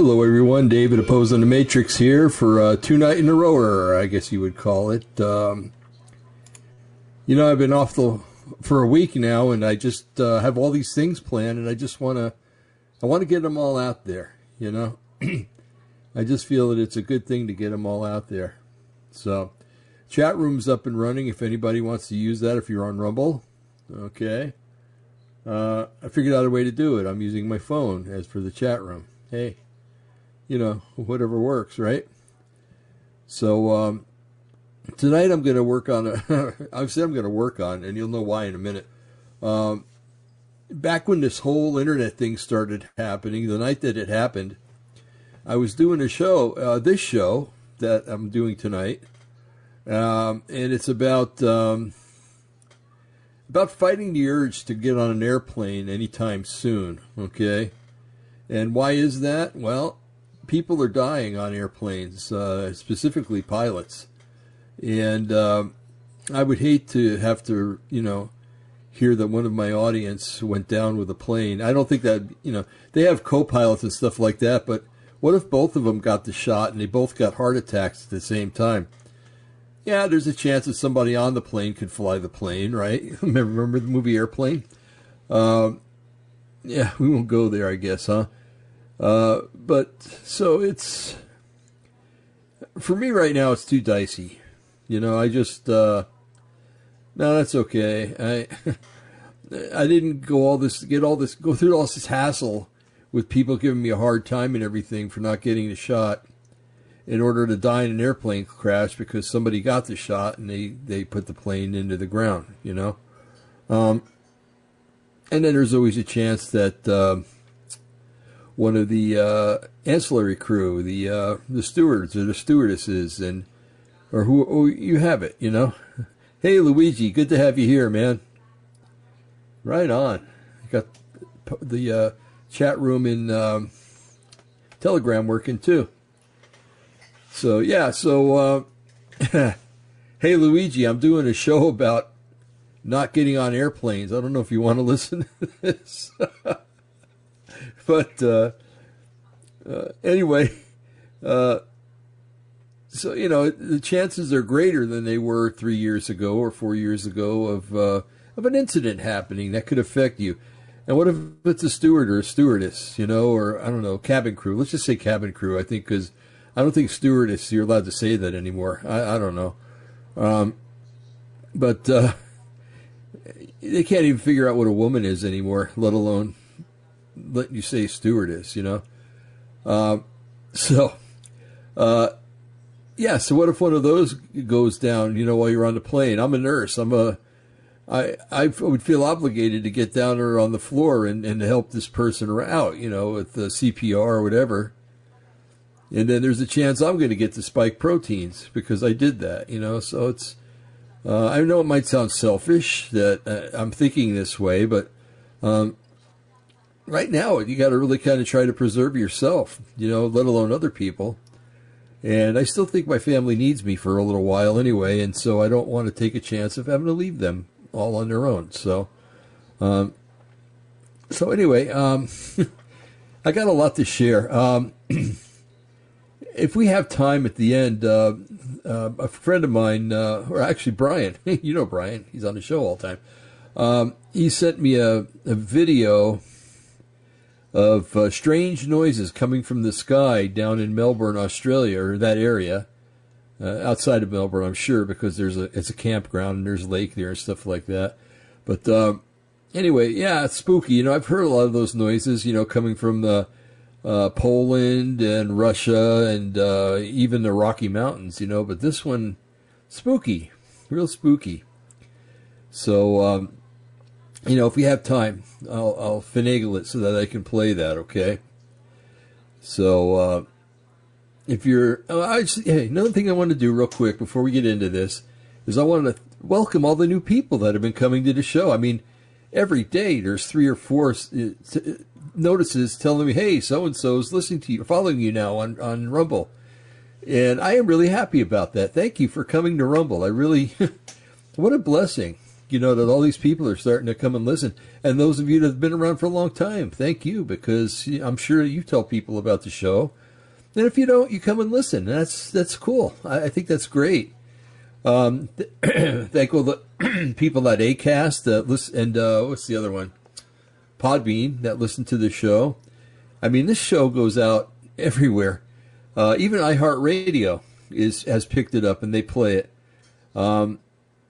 Hello, everyone. David opposing the Matrix here for uh, two night in a rower, I guess you would call it. Um, you know, I've been off the for a week now, and I just uh, have all these things planned, and I just want to, I want to get them all out there. You know, I just feel that it's a good thing to get them all out there. So, chat room's up and running. If anybody wants to use that, if you're on Rumble, okay. Uh, I figured out a way to do it. I'm using my phone as for the chat room. Hey, you know, whatever works, right? So um, tonight I'm going to work on a. I've said I'm going to work on, and you'll know why in a minute. Um, back when this whole internet thing started happening, the night that it happened, I was doing a show, uh, this show that I'm doing tonight, um, and it's about um, about fighting the urge to get on an airplane anytime soon. Okay, and why is that? Well, people are dying on airplanes, uh, specifically pilots, and um, I would hate to have to, you know, hear that one of my audience went down with a plane. I don't think that, you know, they have co-pilots and stuff like that, but what if both of them got the shot and they both got heart attacks at the same time? Yeah, there's a chance that somebody on the plane could fly the plane, right? remember, the movie Airplane? Um, yeah, we won't go there, I guess, huh? Uh, but so it's for me right now. It's too dicey. You know, I just uh, no, that's okay. I I didn't go all this get all this go through all this hassle with people giving me a hard time and everything for not getting the shot in order to die in an airplane crash because somebody got the shot and they, they put the plane into the ground, you know? Um, and then there's always a chance that uh, one of the uh, ancillary crew, the uh, the stewards or the stewardesses, and or who oh, you have it, you know. Hey Luigi, good to have you here, man. Right on. Got the uh, chat room in um, Telegram working too. So yeah, so uh, hey Luigi, I'm doing a show about not getting on airplanes. I don't know if you want to listen to this. but uh, uh, anyway, uh, so you know the chances are greater than they were three years ago or four years ago of uh, of an incident happening that could affect you. And what if it's a steward or a stewardess, you know, or I don't know, cabin crew? Let's just say cabin crew. I think because I don't think stewardess you're allowed to say that anymore. I, I don't know, um, but uh, they can't even figure out what a woman is anymore, let alone letting you say stewardess, you know? Uh, so, uh, yeah, so what if one of those goes down, you know, while you're on the plane? I'm a nurse. I'm a, I, I would feel obligated to get down there on the floor and, and help this person out, you know, with the CPR or whatever. And then there's a chance I'm going to get the spike proteins because I did that, you know, so it's, uh, I know it might sound selfish that uh, I'm thinking this way, but um, right now you got to really kind of try to preserve yourself, you know, let alone other people. And I still think my family needs me for a little while anyway, and so I don't want to take a chance of having to leave them all on their own. So, um, so anyway, um, I got a lot to share. Um, if we have time at the end, uh, uh, a friend of mine, uh, or actually Brian, you know Brian, he's on the show all the time. Um, he sent me a, a video of uh, strange noises coming from the sky down in Melbourne, Australia, or that area, uh, outside of Melbourne, I'm sure, because there's a it's a campground and there's a lake there and stuff like that. But um, anyway, yeah, it's spooky. You know, I've heard a lot of those noises. You know, coming from the uh, Poland and Russia and uh, even the Rocky Mountains. You know, but this one, spooky, real spooky. So um, you know, if we have time, I'll, I'll finagle it so that I can play that. Okay. So, uh, if you're, oh, I just, hey, another thing I want to do real quick before we get into this is I want to welcome all the new people that have been coming to the show. I mean, every day there's three or four uh, notices telling me, hey, so and so is listening to you, following you now on, on Rumble. And I am really happy about that. Thank you for coming to Rumble. I really, what a blessing you know, that all these people are starting to come and listen. And those of you that have been around for a long time, thank you because I'm sure you tell people about the show. And if you don't, you come and listen. That's that's cool. I, I think that's great. Um, thank all the people at Acast that listen, and uh, what's the other one? Podbean that listen to the show. I mean, this show goes out everywhere. Uh, even iHeartRadio is has picked it up and they play it, um,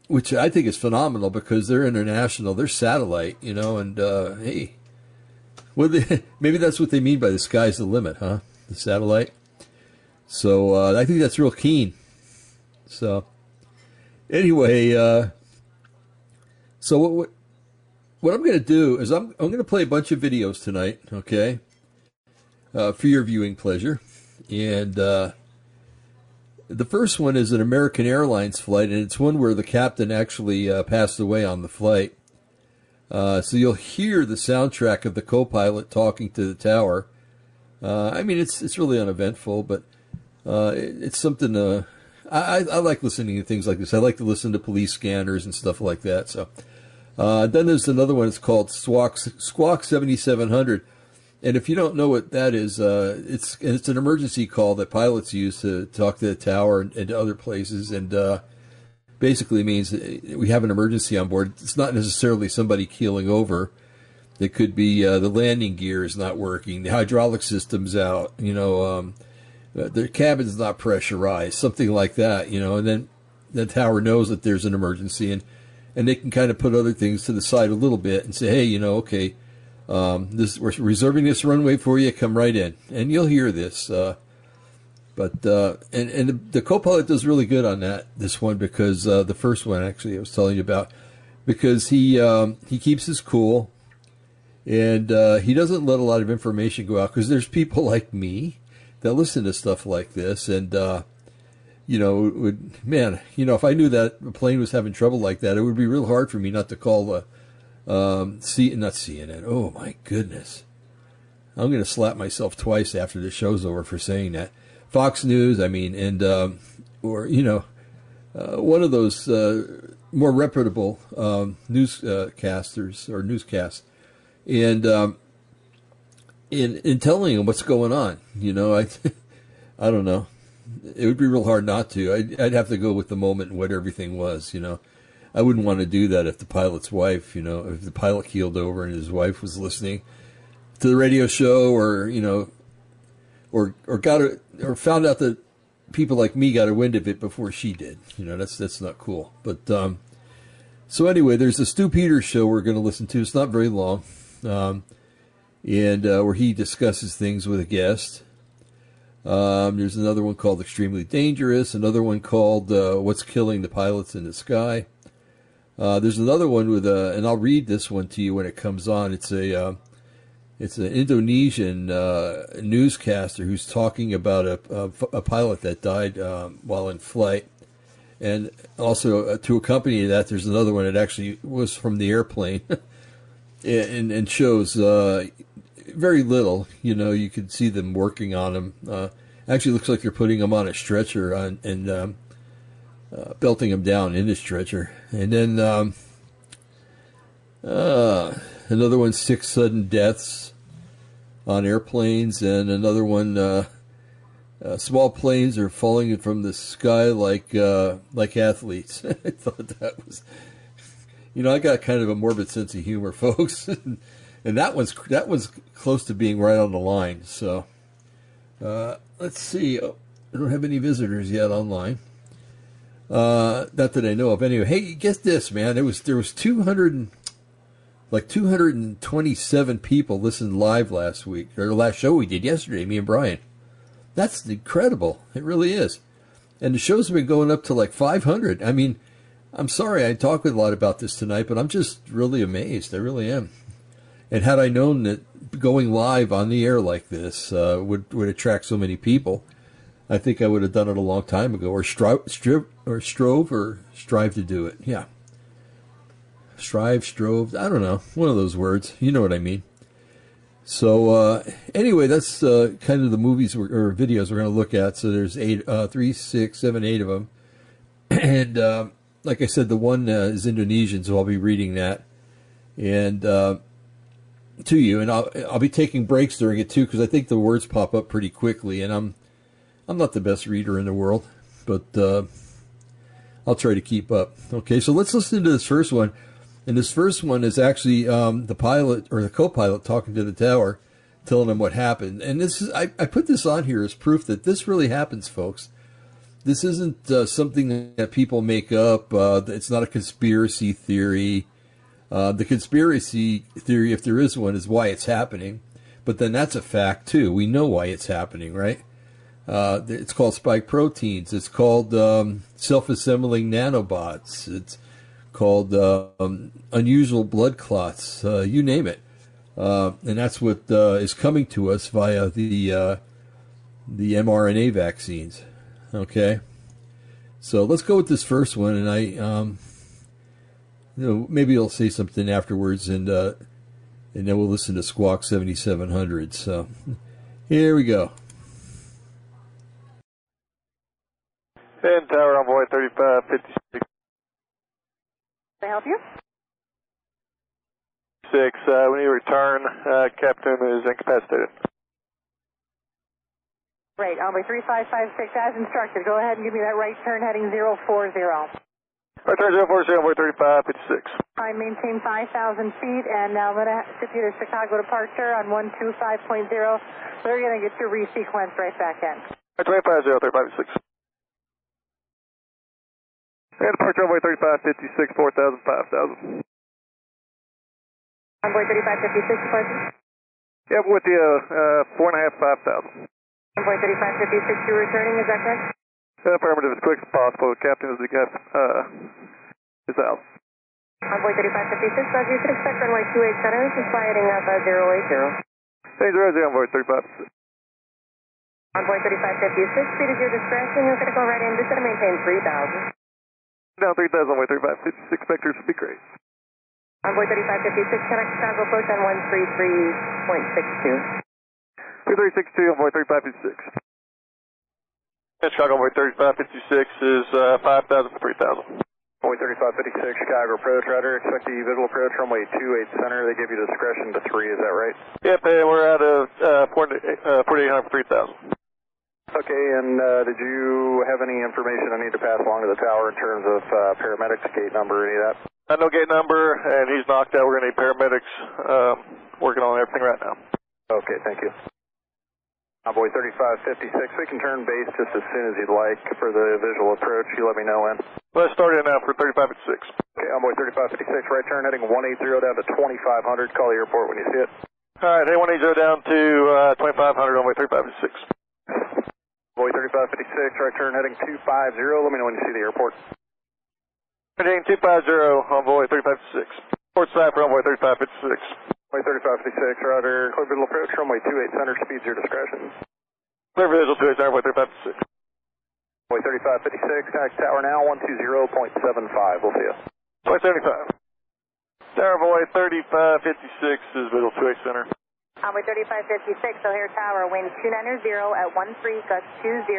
which I think is phenomenal because they're international. They're satellite, you know. And uh, hey, well, they, maybe that's what they mean by the sky's the limit, huh? The satellite. So uh, I think that's real keen. So anyway, uh, so what, what what I'm going to do is I'm I'm going to play a bunch of videos tonight, okay, uh, for your viewing pleasure, and uh, the first one is an American Airlines flight, and it's one where the captain actually uh, passed away on the flight. Uh, so you'll hear the soundtrack of the co-pilot talking to the tower. Uh, I mean, it's it's really uneventful, but uh, it, it's something. Uh, I, I like listening to things like this. I like to listen to police scanners and stuff like that. So uh, then there's another one. It's called Squawk Squawk 7700. And if you don't know what that is, uh, it's it's an emergency call that pilots use to talk to the tower and, and to other places, and uh, basically means we have an emergency on board. It's not necessarily somebody keeling over. It could be uh, the landing gear is not working, the hydraulic system's out, you know, um, uh, the cabin's not pressurized, something like that, you know, and then the tower knows that there's an emergency, and and they can kind of put other things to the side a little bit and say, hey, you know, okay um, this we're reserving this runway for you. Come right in, and you'll hear this. Uh, but uh, and and the, the co-pilot does really good on that this one because uh, the first one actually I was telling you about because he um, he keeps his cool and uh, he doesn't let a lot of information go out because there's people like me that listen to stuff like this and uh, you know would man you know if I knew that a plane was having trouble like that it would be real hard for me not to call the um, see, not CNN. Oh my goodness. I'm going to slap myself twice after the show's over for saying that. Fox News, I mean, and, um, or, you know, uh, one of those uh, more reputable um, newscasters or newscasts. And um, in, in telling them what's going on, you know, I, I don't know. It would be real hard not to. I'd, I'd have to go with the moment and what everything was, you know. I wouldn't want to do that if the pilot's wife, you know, if the pilot keeled over and his wife was listening to the radio show, or you know, or or got a, or found out that people like me got a wind of it before she did. You know, that's that's not cool. But um, so anyway, there's a Stu Peters show we're going to listen to. It's not very long, um, and uh, where he discusses things with a guest. Um, there's another one called Extremely Dangerous. Another one called uh, What's Killing the Pilots in the Sky. Uh, there's another one with a, and I'll read this one to you when it comes on. It's a, uh, it's an Indonesian uh, newscaster who's talking about a, a, a pilot that died um, while in flight, and also uh, to accompany that, there's another one that actually was from the airplane, and, and shows uh, very little. You know, you can see them working on him. Uh, actually, looks like they're putting him on a stretcher on, and um, uh, belting him down in the stretcher. And then um, uh, another one, six sudden deaths on airplanes, and another one, uh, uh small planes are falling from the sky like uh, like athletes. I thought that was, you know, I got kind of a morbid sense of humor, folks, and that one's that one's close to being right on the line. So uh, let's see. Oh, I don't have any visitors yet online. Uh, not that I know of. Anyway, hey, guess this, man. There was there was two hundred, like two hundred and twenty-seven people listened live last week or the last show we did yesterday. Me and Brian. That's incredible. It really is. And the shows have been going up to like five hundred. I mean, I'm sorry I talk a lot about this tonight, but I'm just really amazed. I really am. And had I known that going live on the air like this uh, would would attract so many people I think I would have done it a long time ago, or strive, or strove, or strive to do it. Yeah, strive, strove. I don't know, one of those words. You know what I mean. So uh, anyway, that's uh, kind of the movies or videos we're going to look at. So there's eight, uh, three, six, seven, eight of them, and uh, like I said, the one uh, is Indonesian, so I'll be reading that and uh, to you, and I'll I'll be taking breaks during it too because I think the words pop up pretty quickly, and I'm I'm not the best reader in the world, but uh, I'll try to keep up. Okay, so let's listen to this first one, and this first one is actually um, the pilot or the co-pilot talking to the tower, telling him what happened, and this is I, I put this on here as proof that this really happens, folks. This isn't uh, something that people make up. Uh, it's not a conspiracy theory. Uh, the conspiracy theory, if there is one, is why it's happening. But then that's a fact too. We know why it's happening, right? Uh, it's called spike proteins. It's called um, self-assembling nanobots. It's called um, unusual blood clots. Uh, you name it, uh, and that's what uh, is coming to us via the uh, the mRNA vaccines. Okay, so let's go with this first one, and I, um, you know, maybe I'll say something afterwards, and uh, and then we'll listen to Squawk seventy seven hundred. So here we go. And Tower Envoy 3556. Can I help you? Six, uh, we need to return. Uh, Captain is incapacitated. Right, Envoy 3556 as instructed. Go ahead and give me that right turn heading 040. Return 040, Envoy 3556. I maintain 5,000 feet and now I'm going to ship you to Chicago departure on 125.0. We're going to get you resequenced right back in. 2550, 3556. And departure Envoy 3556, 4,000, 5,000. Envoy 3556 departure. Yep, with the uh, uh, four and a half, 5,000. Envoy 3556, you're returning, is that correct? Affirmative as quick as possible. Captain is the guest, uh, is out. Envoy 3556, as you can expect runway 28 center, this is sliding up at 080. Thanks, Rosie, Envoy 3556. Envoy 3556, speed is your discretion, you're going to go right in, just going to maintain 3,000. Down 3,000, Envoy 3556, vectors would be great. Envoy 3556, connect Chicago approach on 133.62. 2362, Envoy 3556. Chicago Envoy 3556 is uh, 5,000 for 3,000. Envoy 3556, Chicago approach, Roger. Expect the visual approach runway 28 center. They give you discretion to 3, is that right? Yep, and we're out of uh, 4800 uh, for 3,000. Okay, and uh, did you have any information I need to pass along to the tower in terms of uh, paramedics, gate number, any of that? I know gate number, and he's knocked out. We're going to need paramedics uh, working on everything right now. Okay, thank you. Envoy 3556, we can turn base just as soon as you'd like for the visual approach. You let me know when. Let's start in now for 3556. Okay, Envoy 3556, right turn heading 180 down to 2500. Call the airport when you see it. All right, hey, 180 down to uh, 2500, Envoy 3556. Envoy 3556, right turn heading 250. Let me know when you see the airport. Heading 250, Envoy 3556. Port side for Envoy 3556. Envoy 3556, Roger. Clear visual approach, runway 28 center, speeds your discretion. Clear visual 28 center, Envoy 3556. Envoy 3556, connect tower now, 120.75. We'll see you. 2075. Tower Envoy 3556 is visual 28 center. Envoy 3556, O'Hare Tower, wind 290 at 13, gust 20,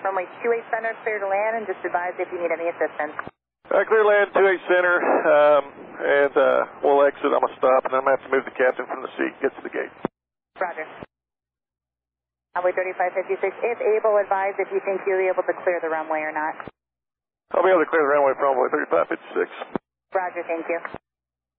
runway 28 center, clear to land, and just advise if you need any assistance. Uh, clear land 28 center, um, and uh, we'll exit. I'm going to stop, and I'm going to have to move the captain from the seat, get to the gate. Roger. Envoy 3556, if able, advise if you think you'll be able to clear the runway or not. I'll be able to clear the runway from Envoy 3556. Roger, thank you.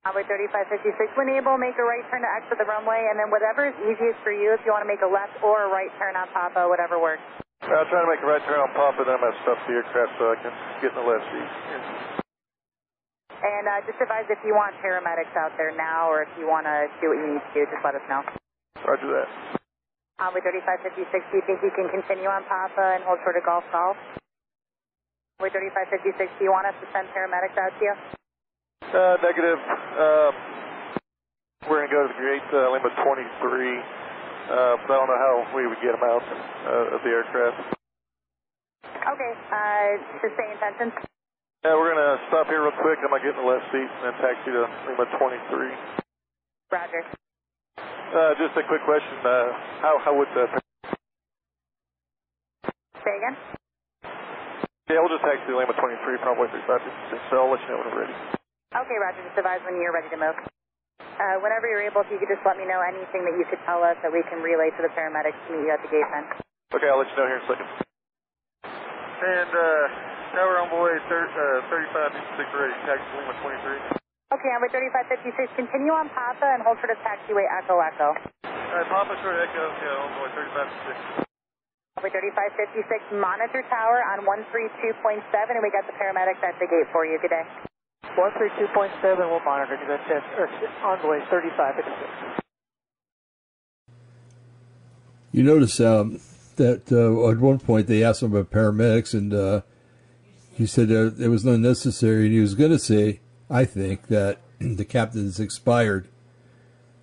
Envoy 3556, when able, make a right turn to exit the runway, and then whatever is easiest for you, if you want to make a left or a right turn on Papa, whatever works. I'm trying to make a right turn on Papa, then I'm going to stop the aircraft so I can get in the left seat. And uh, just advise if you want paramedics out there now, or if you want to do what you need to do, just let us know. Roger that. Envoy 3556, do you think you can continue on Papa and hold short of Golf Golf? Envoy 3556, do you want us to send paramedics out to you? Uh, negative. Um, we're going to go to the gate, uh, Lima 23. Uh, but I don't know how we would get them out uh, of the aircraft. Okay, uh, just stay in tension. Yeah, we're going to stop here real quick. I'm going to get in the left seat and then taxi to Lima 23. Roger. Uh, just a quick question. Uh, how, how would the Say again? Yeah, we'll just taxi to Lima 23, probably 3556, so I'll let you know when we're ready. Okay, Roger. Just advise when you're ready to move. Uh, whenever you're able, if you could just let me know anything that you could tell us that we can relay to the paramedics to meet you at the gate then. Okay, I'll let you know here in a second. And, uh, now we're Envoy, thir- uh, 3556 ready, taxi Lima 23. Okay, Envoy 3556, continue on Papa and hold for the taxiway Echo Echo. Alright, Papa short echo, yeah, Envoy 3556. Envoy 3556, monitor tower on 132.7, and we got the paramedics at the gate for you. Good day. 132.7 will monitor that's or envoy 3556. You notice um, that uh, at one point they asked him about paramedics, and uh, he said uh, it was unnecessary, and he was going to say, I think, that the captain's expired.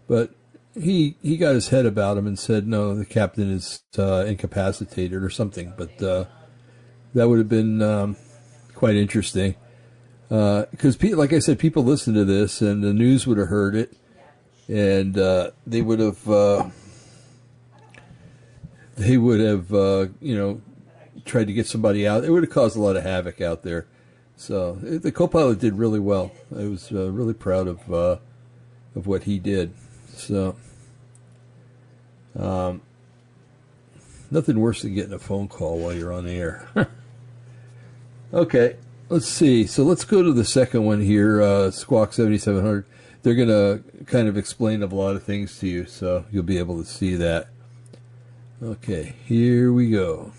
But he he got his head about him and said, no, the captain is uh, incapacitated or something. But uh, that would have been um, quite interesting. Because, pe- like I said, people listen to this, and the news would have heard it, and uh, they would have uh, they would have uh, you know tried to get somebody out. It would have caused a lot of havoc out there. So it, the co-pilot did really well. I was uh, really proud of uh, of what he did. So um, nothing worse than getting a phone call while you're on the air. okay, let's see. So let's go to the second one here, uh, Squawk 7700. They're going to kind of explain a lot of things to you, so you'll be able to see that. Okay, here we go.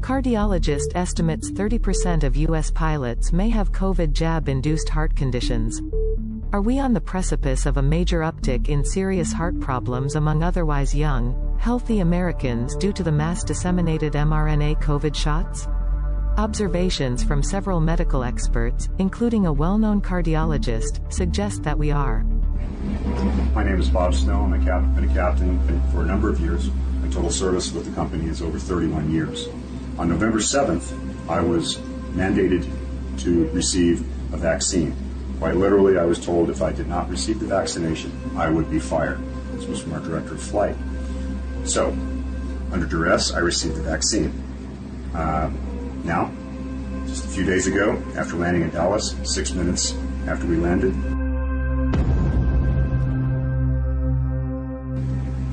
Cardiologist estimates 30% of U.S. pilots may have COVID jab-induced heart conditions. Are we on the precipice of a major uptick in serious heart problems among otherwise young, healthy Americans due to the mass disseminated mRNA COVID shots? Observations from several medical experts, including a well-known cardiologist, suggest that we are. My name is Bob Snow. I'm a cap- been a captain for a number of years. My total service with the company is over 31 years. On November 7th, I was mandated to receive a vaccine. Quite literally, I was told if I did not receive the vaccination, I would be fired. This was from our director of flight. So, under duress, I received the vaccine. Uh, now, just a few days ago, after landing in Dallas, six minutes after we landed,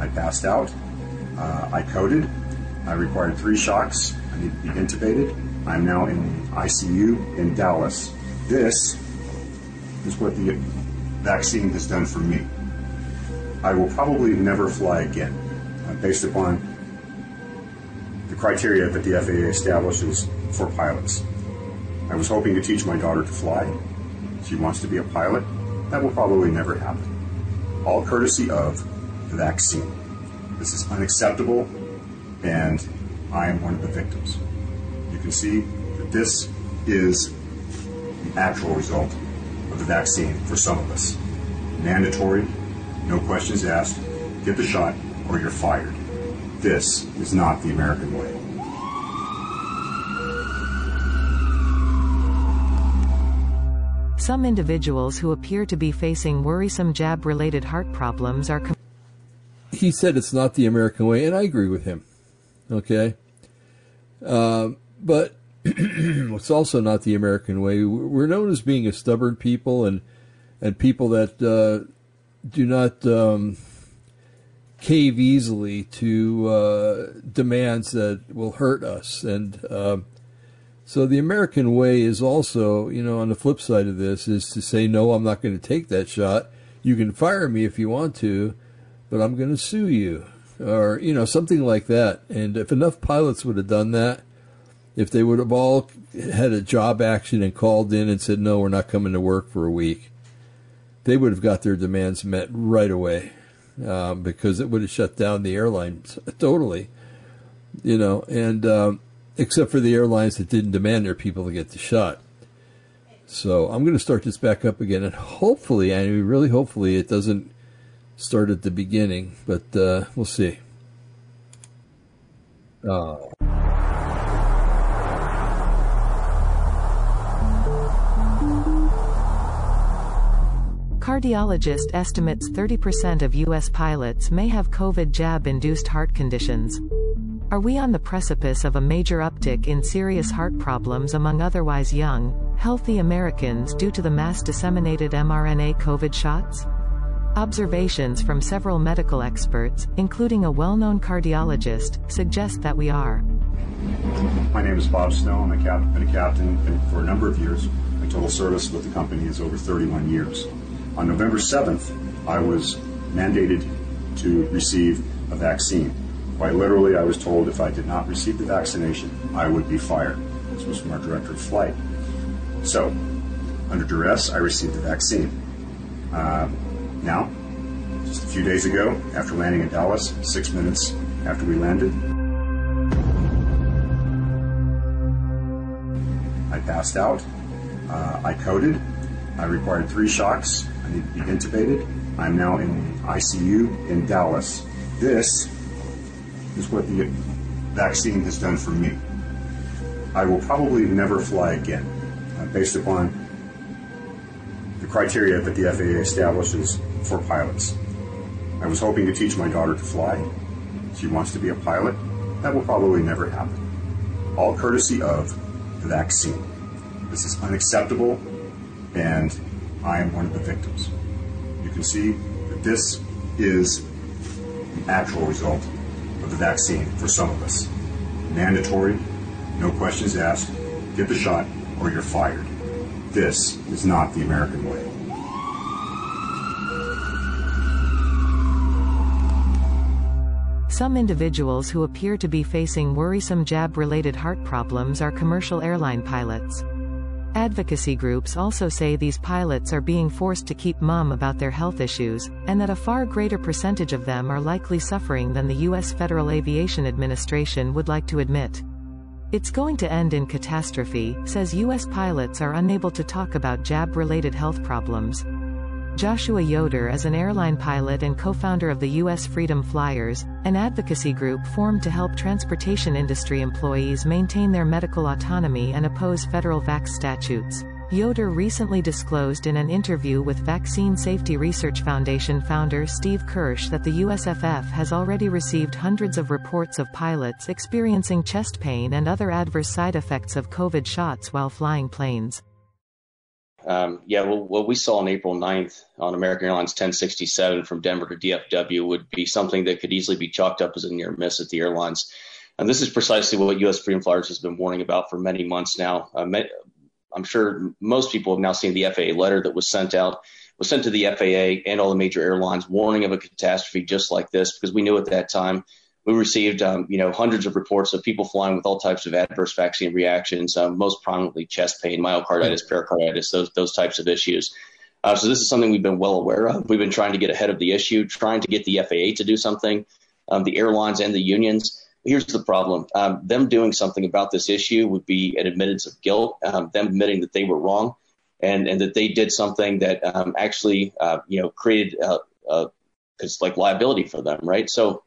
I passed out. Uh, I coded. I required three shocks. I need to be intubated. I'm now in ICU in Dallas. This is what the vaccine has done for me. I will probably never fly again, uh, based upon the criteria that the FAA establishes for pilots. I was hoping to teach my daughter to fly. She wants to be a pilot. That will probably never happen. All courtesy of the vaccine. This is unacceptable, and I am one of the victims. You can see that this is the actual result of the vaccine for some of us. Mandatory, no questions asked, get the shot or you're fired. This is not the American way. Some individuals who appear to be facing worrisome jab-related heart problems are com- he said it's not the American way, and I agree with him. Okay, um, but it's also not the American way. We're known as being a stubborn people, and and people that uh, do not um, cave easily to uh, demands that will hurt us. And um, so the American way is also, you know, on the flip side of this, is to say no, I'm not going to take that shot. You can fire me if you want to but I'm going to sue you, or you know something like that. And if enough pilots would have done that, if they would have all had a job action and called in and said no, we're not coming to work for a week, they would have got their demands met right away, um, because it would have shut down the airlines totally. You know, and um, except for the airlines that didn't demand their people to get the shot. So I'm going to start this back up again, and hopefully, I mean, really hopefully, it doesn't start at the beginning, but uh, we'll see. Oh. Cardiologist estimates 30% of U.S. pilots may have COVID jab-induced heart conditions. Are we on the precipice of a major uptick in serious heart problems among otherwise young, healthy Americans due to the mass disseminated mRNA COVID shots? Observations from several medical experts, including a well-known cardiologist, suggest that we are. My name is Bob Snow. I'm a been a captain for a number of years. My total service with the company is over 31 years. On November 7th, I was mandated to receive a vaccine. Quite literally, I was told if I did not receive the vaccination, I would be fired. This was from our director of flight. So, under duress, I received the vaccine. Uh, now, just a few days ago, after landing in Dallas, six minutes after we landed, I passed out. Uh, I coded. I required three shocks. Be intubated. I'm now in ICU in Dallas. This is what the vaccine has done for me. I will probably never fly again, uh, based upon the criteria that the FAA establishes for pilots. I was hoping to teach my daughter to fly. She wants to be a pilot. That will probably never happen. All courtesy of the vaccine. This is unacceptable, and I am one of the victims. You can see that this is the actual result of the vaccine for some of us. Mandatory, no questions asked, get the shot or you're fired. This is not the American way. Some individuals who appear to be facing worrisome jab-related heart problems are commercial airline pilots. Advocacy groups also say these pilots are being forced to keep mum about their health issues, and that a far greater percentage of them are likely suffering than the U.S. Federal Aviation Administration would like to admit. It's going to end in catastrophe, says U.S. pilots are unable to talk about jab-related health problems. Joshua Yoder is an airline pilot and co-founder of the U.S. Freedom Flyers, an advocacy group formed to help transportation industry employees maintain their medical autonomy and oppose federal vax statutes. Yoder recently disclosed in an interview with Vaccine Safety Research Foundation founder Steve Kirsch that the USFF has already received hundreds of reports of pilots experiencing chest pain and other adverse side effects of COVID shots while flying planes. Um, yeah, well, what we saw on April 9th on American Airlines 1067 from Denver to DFW would be something that could easily be chalked up as a near miss at the airlines. And this is precisely what U.S. Freedom Flyers has been warning about for many months now. Uh, I'm sure most people have now seen the FAA letter that was sent out, was sent to the FAA and all the major airlines warning of a catastrophe just like this, because we knew at that time we received, um, you know, hundreds of reports of people flying with all types of adverse vaccine reactions, um, most prominently chest pain, myocarditis, pericarditis, those those types of issues. Uh, so this is something we've been well aware of. We've been trying to get ahead of the issue, trying to get the FAA to do something, um, the airlines and the unions. Here's the problem: um, them doing something about this issue would be an admittance of guilt, um, them admitting that they were wrong, and and that they did something that um, actually, uh, you know, created uh, uh, like liability for them, right? So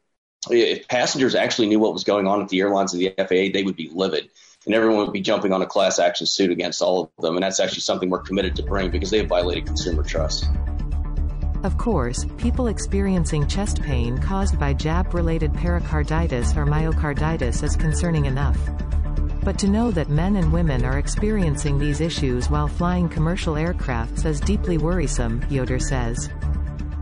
if passengers actually knew what was going on at the airlines and the FAA, they would be livid. And everyone would be jumping on a class action suit against all of them. And that's actually something we're committed to bring because they have violated consumer trust. Of course, people experiencing chest pain caused by jab related pericarditis or myocarditis is concerning enough. But to know that men and women are experiencing these issues while flying commercial aircrafts is deeply worrisome, Yoder says.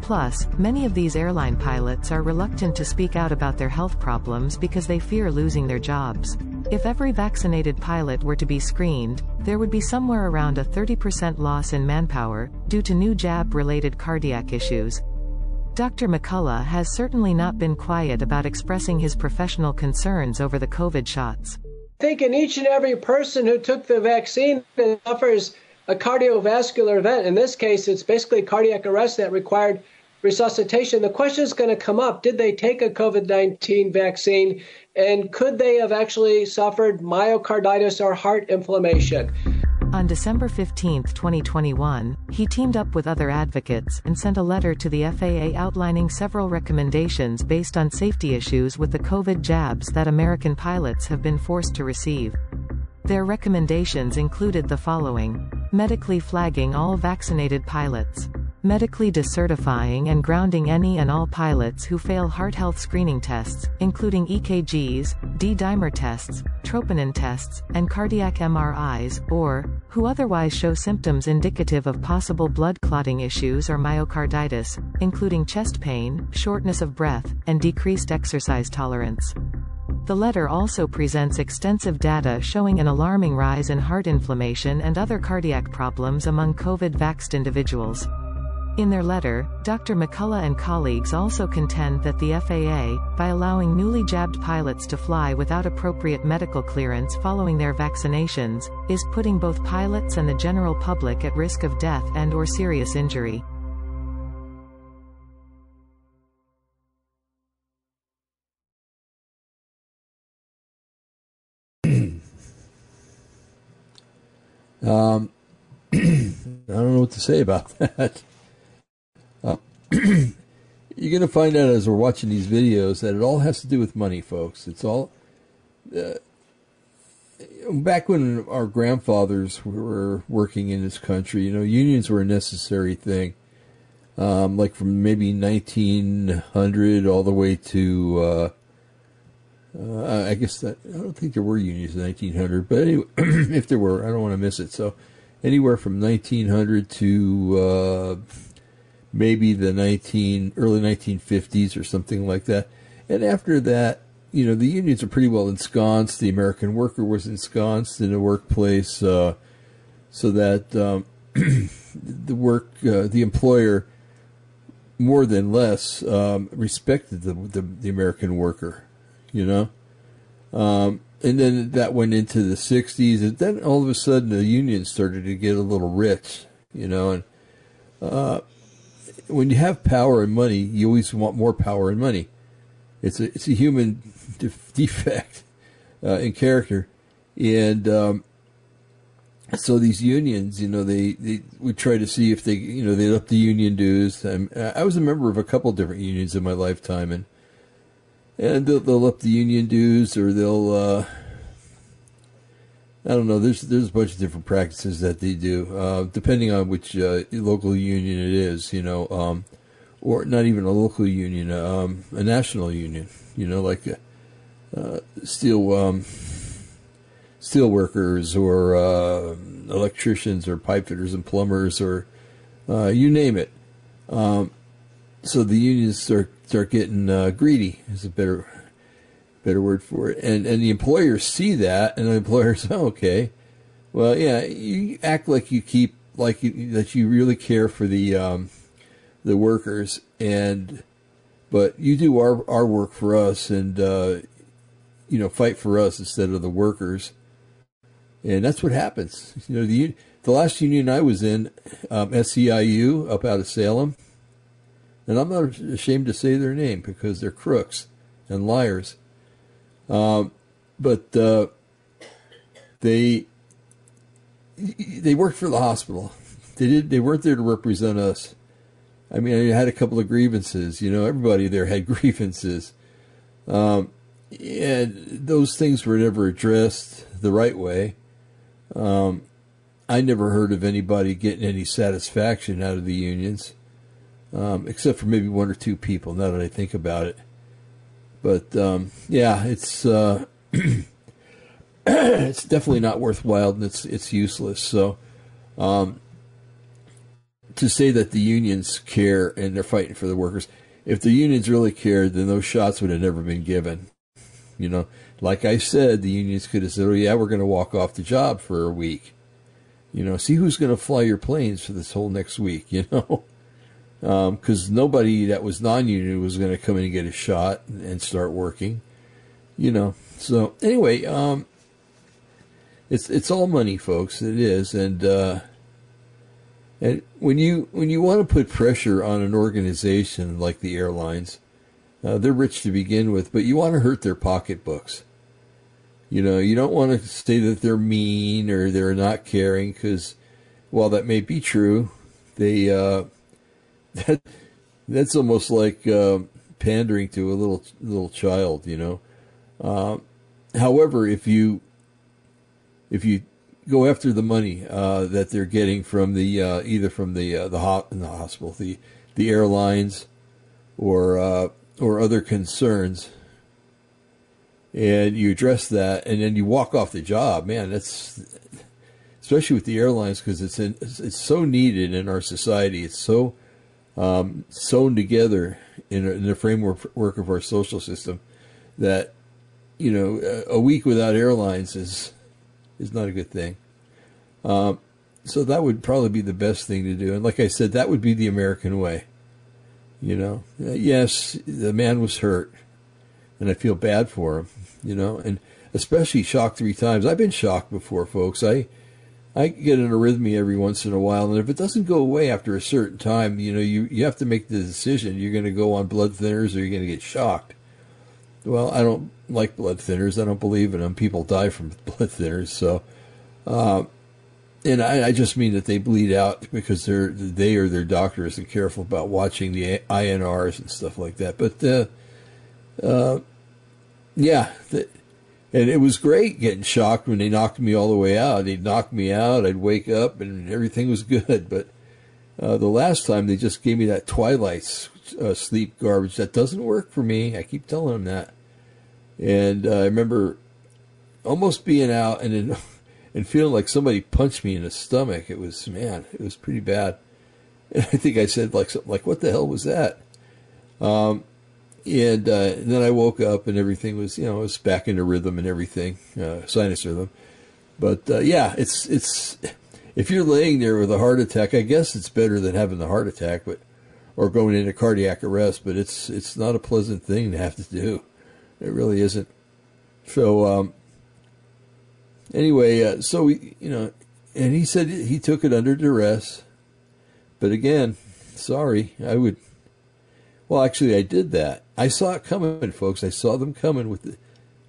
Plus, many of these airline pilots are reluctant to speak out about their health problems because they fear losing their jobs. If every vaccinated pilot were to be screened, there would be somewhere around a 30% loss in manpower, due to new jab-related cardiac issues. Dr. McCullough has certainly not been quiet about expressing his professional concerns over the COVID shots. I think in each and every person who took the vaccine suffers a cardiovascular event. In this case, it's basically cardiac arrest that required resuscitation, the question is going to come up did they take a COVID 19 vaccine and could they have actually suffered myocarditis or heart inflammation? On December 15, 2021, he teamed up with other advocates and sent a letter to the FAA outlining several recommendations based on safety issues with the COVID jabs that American pilots have been forced to receive. Their recommendations included the following medically flagging all vaccinated pilots, medically decertifying and grounding any and all pilots who fail heart health screening tests, including EKGs, D-dimer tests, troponin tests, and cardiac MRIs, or, who otherwise show symptoms indicative of possible blood clotting issues or myocarditis, including chest pain, shortness of breath, and decreased exercise tolerance. The letter also presents extensive data showing an alarming rise in heart inflammation and other cardiac problems among COVID-vaxxed individuals. In their letter, Dr. McCullough and colleagues also contend that the FAA, by allowing newly jabbed pilots to fly without appropriate medical clearance following their vaccinations, is putting both pilots and the general public at risk of death and or serious injury. Um, I don't know what to say about that. Uh, you're going to find out as we're watching these videos that it all has to do with money, folks. It's all. Uh, back when our grandfathers were working in this country, you know, unions were a necessary thing. Um, like from maybe 1900 all the way to, uh, uh, I guess that I don't think there were unions in 1900, but anyway, if there were, I don't want to miss it. So, anywhere from 1900 to uh, maybe the 19 early 1950s or something like that. And after that, you know, the unions are pretty well ensconced. The American worker was ensconced in the workplace, uh, so that um, the work, uh, the employer, more than less, um, respected the, the the American worker you know. Um, and then that went into the 60s, and then all of a sudden the union started to get a little rich, you know. And uh, when you have power and money, you always want more power and money. It's a it's a human defect uh, in character, and um, so these unions, you know, they, they would try to see if they, you know, they'd up the union dues. I'm, I was a member of a couple different unions in my lifetime, and and they'll, they'll up the union dues or they'll uh, I don't know. There's there's a bunch of different practices that they do, uh, depending on which uh, local union it is, you know, um, or not even a local union, um, a national union, you know, like uh, steel um, steel workers or uh, electricians or pipe fitters and plumbers or uh, you name it. Um, so the unions start start getting uh, greedy is a better better word for it. And and the employers see that and the employers oh, okay. Well yeah you act like you keep like you, that you really care for the um, the workers and but you do our our work for us and uh, you know fight for us instead of the workers. And that's what happens. You know the the last union I was in um, SEIU up out of Salem and I'm not ashamed to say their name because they're crooks and liars. Um, but uh, they they worked for the hospital. They did. They weren't there to represent us. I mean, I had a couple of grievances. You know, everybody there had grievances, um, and those things were never addressed the right way. Um, I never heard of anybody getting any satisfaction out of the unions um, except for maybe one or two people. Now that I think about it, but um, yeah, it's uh, it's definitely not worthwhile, and it's it's useless. So. Um, to say that the unions care and they're fighting for the workers, if the unions really cared, then those shots would have never been given. You know, like I said, the unions could have said, "Oh yeah, we're going to walk off the job for a week." You know, see who's going to fly your planes for this whole next week. You know, because um, nobody that was non-union was going to come in and get a shot and start working, you know. So anyway, um, it's it's all money, folks. It is, and uh, and when you when you want to put pressure on an organization like the airlines, uh, they're rich to begin with, but you want to hurt their pocketbooks. You know, you don't want to say that they're mean or they're not caring, because while that may be true, they uh, that that's almost like uh, pandering to a little little child, you know. Uh, however, if you if you go after the money uh, that they're getting from the uh, either from the uh, the, ho- the hospital, the the airlines, or uh, or other concerns, and you address that, and then you walk off the job. Man, that's especially with the airlines because it's in, it's so needed in our society. It's so um, sewn together in, in the framework work of our social system that you know a week without airlines is is not a good thing. Um, so that would probably be the best thing to do. And like I said, that would be the American way. You know, uh, yes, the man was hurt, and I feel bad for him. You know, and especially shocked three times. I've been shocked before, folks. I I get an arrhythmia every once in a while, and if it doesn't go away after a certain time, you know, you, you have to make the decision. You're going to go on blood thinners or you're going to get shocked. Well, I don't like blood thinners. I don't believe in them. People die from blood thinners. So, uh, and I, I, just mean that they bleed out because they're they or their doctor isn't careful about watching the INRs and stuff like that. But uh, uh, yeah, the, and it was great getting shocked when they knocked me all the way out. They'd knock me out, I'd wake up, and everything was good. But uh, the last time they just gave me that twilight uh, sleep garbage that doesn't work for me. I keep telling them that. And uh, I remember almost being out and then, and feeling like somebody punched me in the stomach. It was man, it was pretty bad. And I think I said like like, "What the hell was that?" Um, and, uh, then I woke up and everything was, you know, it was back into rhythm and everything, uh, sinus rhythm. But uh, yeah, it's it's if you're laying there with a heart attack, I guess it's better than having the heart attack, but or going into cardiac arrest. But it's it's not a pleasant thing to have to do. It really isn't. So um, anyway, uh, so we, you know, and he said he took it under duress. But again, sorry, I would well, actually, I did that. I saw it coming, folks. I saw them coming with the,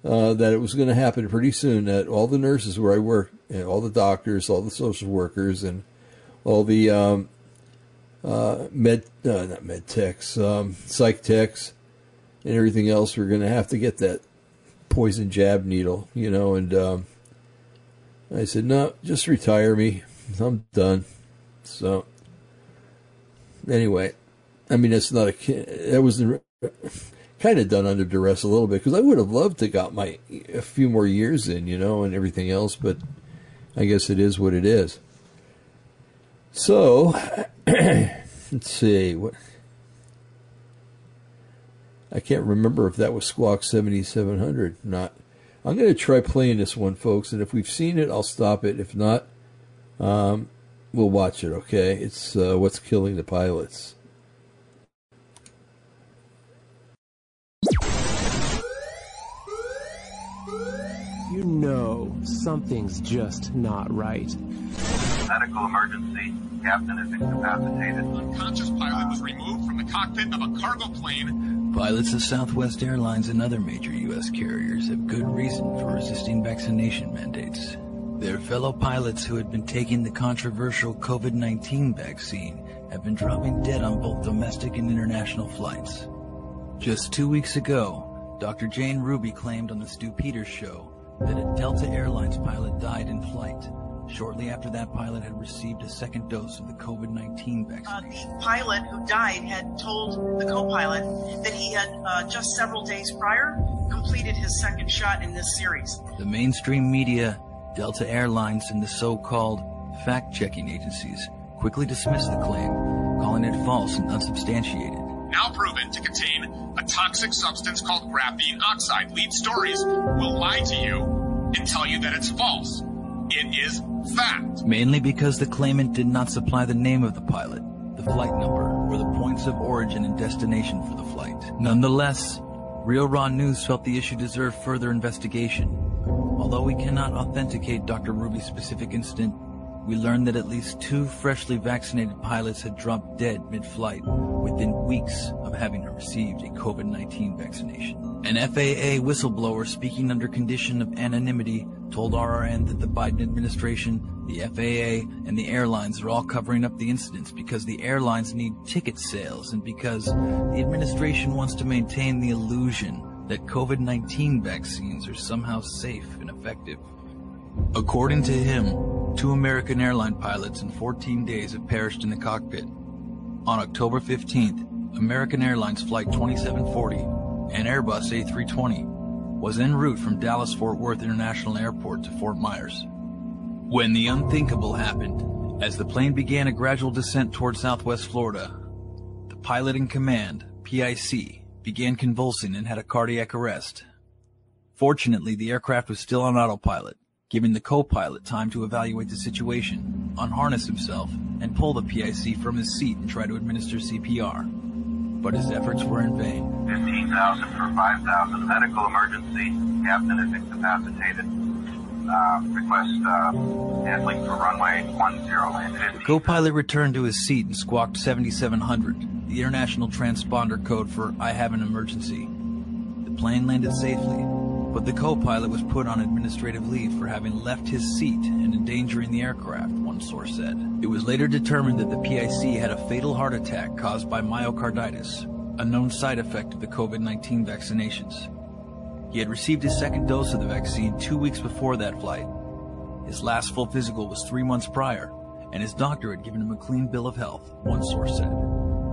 uh, that it was going to happen pretty soon. That all the nurses where I work, and all the doctors, all the social workers, and all the um, uh, med, uh, not med techs, um, psych techs, and everything else were going to have to get that poison jab needle, you know. And um, I said, no, just retire me. I'm done. So anyway, I mean, it's not a. That was kind of done under duress a little bit because I would have loved to got my a few more years in, you know, and everything else. But I guess it is what it is. So let's see what. I can't remember if that was Squawk 7700. Not. I'm going to try playing this one, folks, and if we've seen it, I'll stop it. If not, um, we'll watch it. Okay, it's uh, what's killing the pilots. You know something's just not right. Medical emergency. Captain is incapacitated. Unconscious pilot was removed from the cockpit of a cargo plane. Pilots of Southwest Airlines and other major U.S. carriers have good reason for resisting vaccination mandates. Their fellow pilots who had been taking the controversial COVID-19 vaccine have been dropping dead on both domestic and international flights. Just two weeks ago, Dr. Jane Ruby claimed on the Stu Peters show that a Delta Airlines pilot died in flight. Shortly after that pilot had received a second dose of the COVID-19 vaccination. The pilot who died had told the co-pilot that he had uh, just several days prior completed his second shot in this series. The mainstream media, Delta Airlines, and the so-called fact-checking agencies quickly dismissed the claim, calling it false and unsubstantiated now proven to contain a toxic substance called graphene oxide. Lead stories will lie to you and tell you that it's false. It is fact. Mainly because the claimant did not supply the name of the pilot, the flight number, or the points of origin and destination for the flight. Nonetheless, Real Raw News felt the issue deserved further investigation. Although we cannot authenticate Dr. Ruby's specific incident, we learned that at least two freshly vaccinated pilots had dropped dead mid-flight within weeks of having received a COVID-19 vaccination. An FAA whistleblower speaking under condition of anonymity told RRN that the Biden administration, the FAA, and the airlines are all covering up the incidents because the airlines need ticket sales and because the administration wants to maintain the illusion that COVID-19 vaccines are somehow safe and effective. According to him, two American airline pilots in 14 days have perished in the cockpit. On October 15th, American Airlines Flight 2740, an Airbus A320, was en route from Dallas Fort Worth International Airport to Fort Myers. When the unthinkable happened, as the plane began a gradual descent toward southwest Florida, the pilot in command, PIC, began convulsing and had a cardiac arrest. Fortunately, the aircraft was still on autopilot, giving the co-pilot time to evaluate the situation, unharness himself, and pull the PIC from his seat and try to administer CPR. But his efforts were in vain. 15,000 for 5,000. Medical emergency. Captain is incapacitated. Uh, request uh, handling for runway 10 and The co-pilot returned to his seat and squawked 7700, the international transponder code for I have an emergency. The plane landed safely, but the co-pilot was put on administrative leave for having left his seat and endangering the aircraft, one source said. It was later determined that the PIC had a fatal heart attack caused by myocarditis, a known side effect of the COVID-19 vaccinations. He had received his second dose of the vaccine two weeks before that flight. His last full physical was three months prior, and his doctor had given him a clean bill of health, one source said.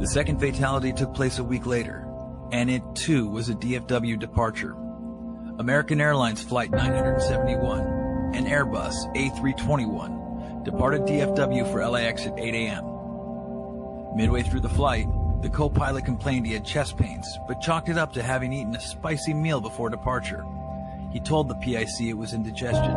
The second fatality took place a week later, and it too was a DFW departure. American Airlines Flight 971, an Airbus A321, departed DFW for LAX at 8 a.m. Midway through the flight, the co-pilot complained he had chest pains, but chalked it up to having eaten a spicy meal before departure. He told the PIC it was indigestion.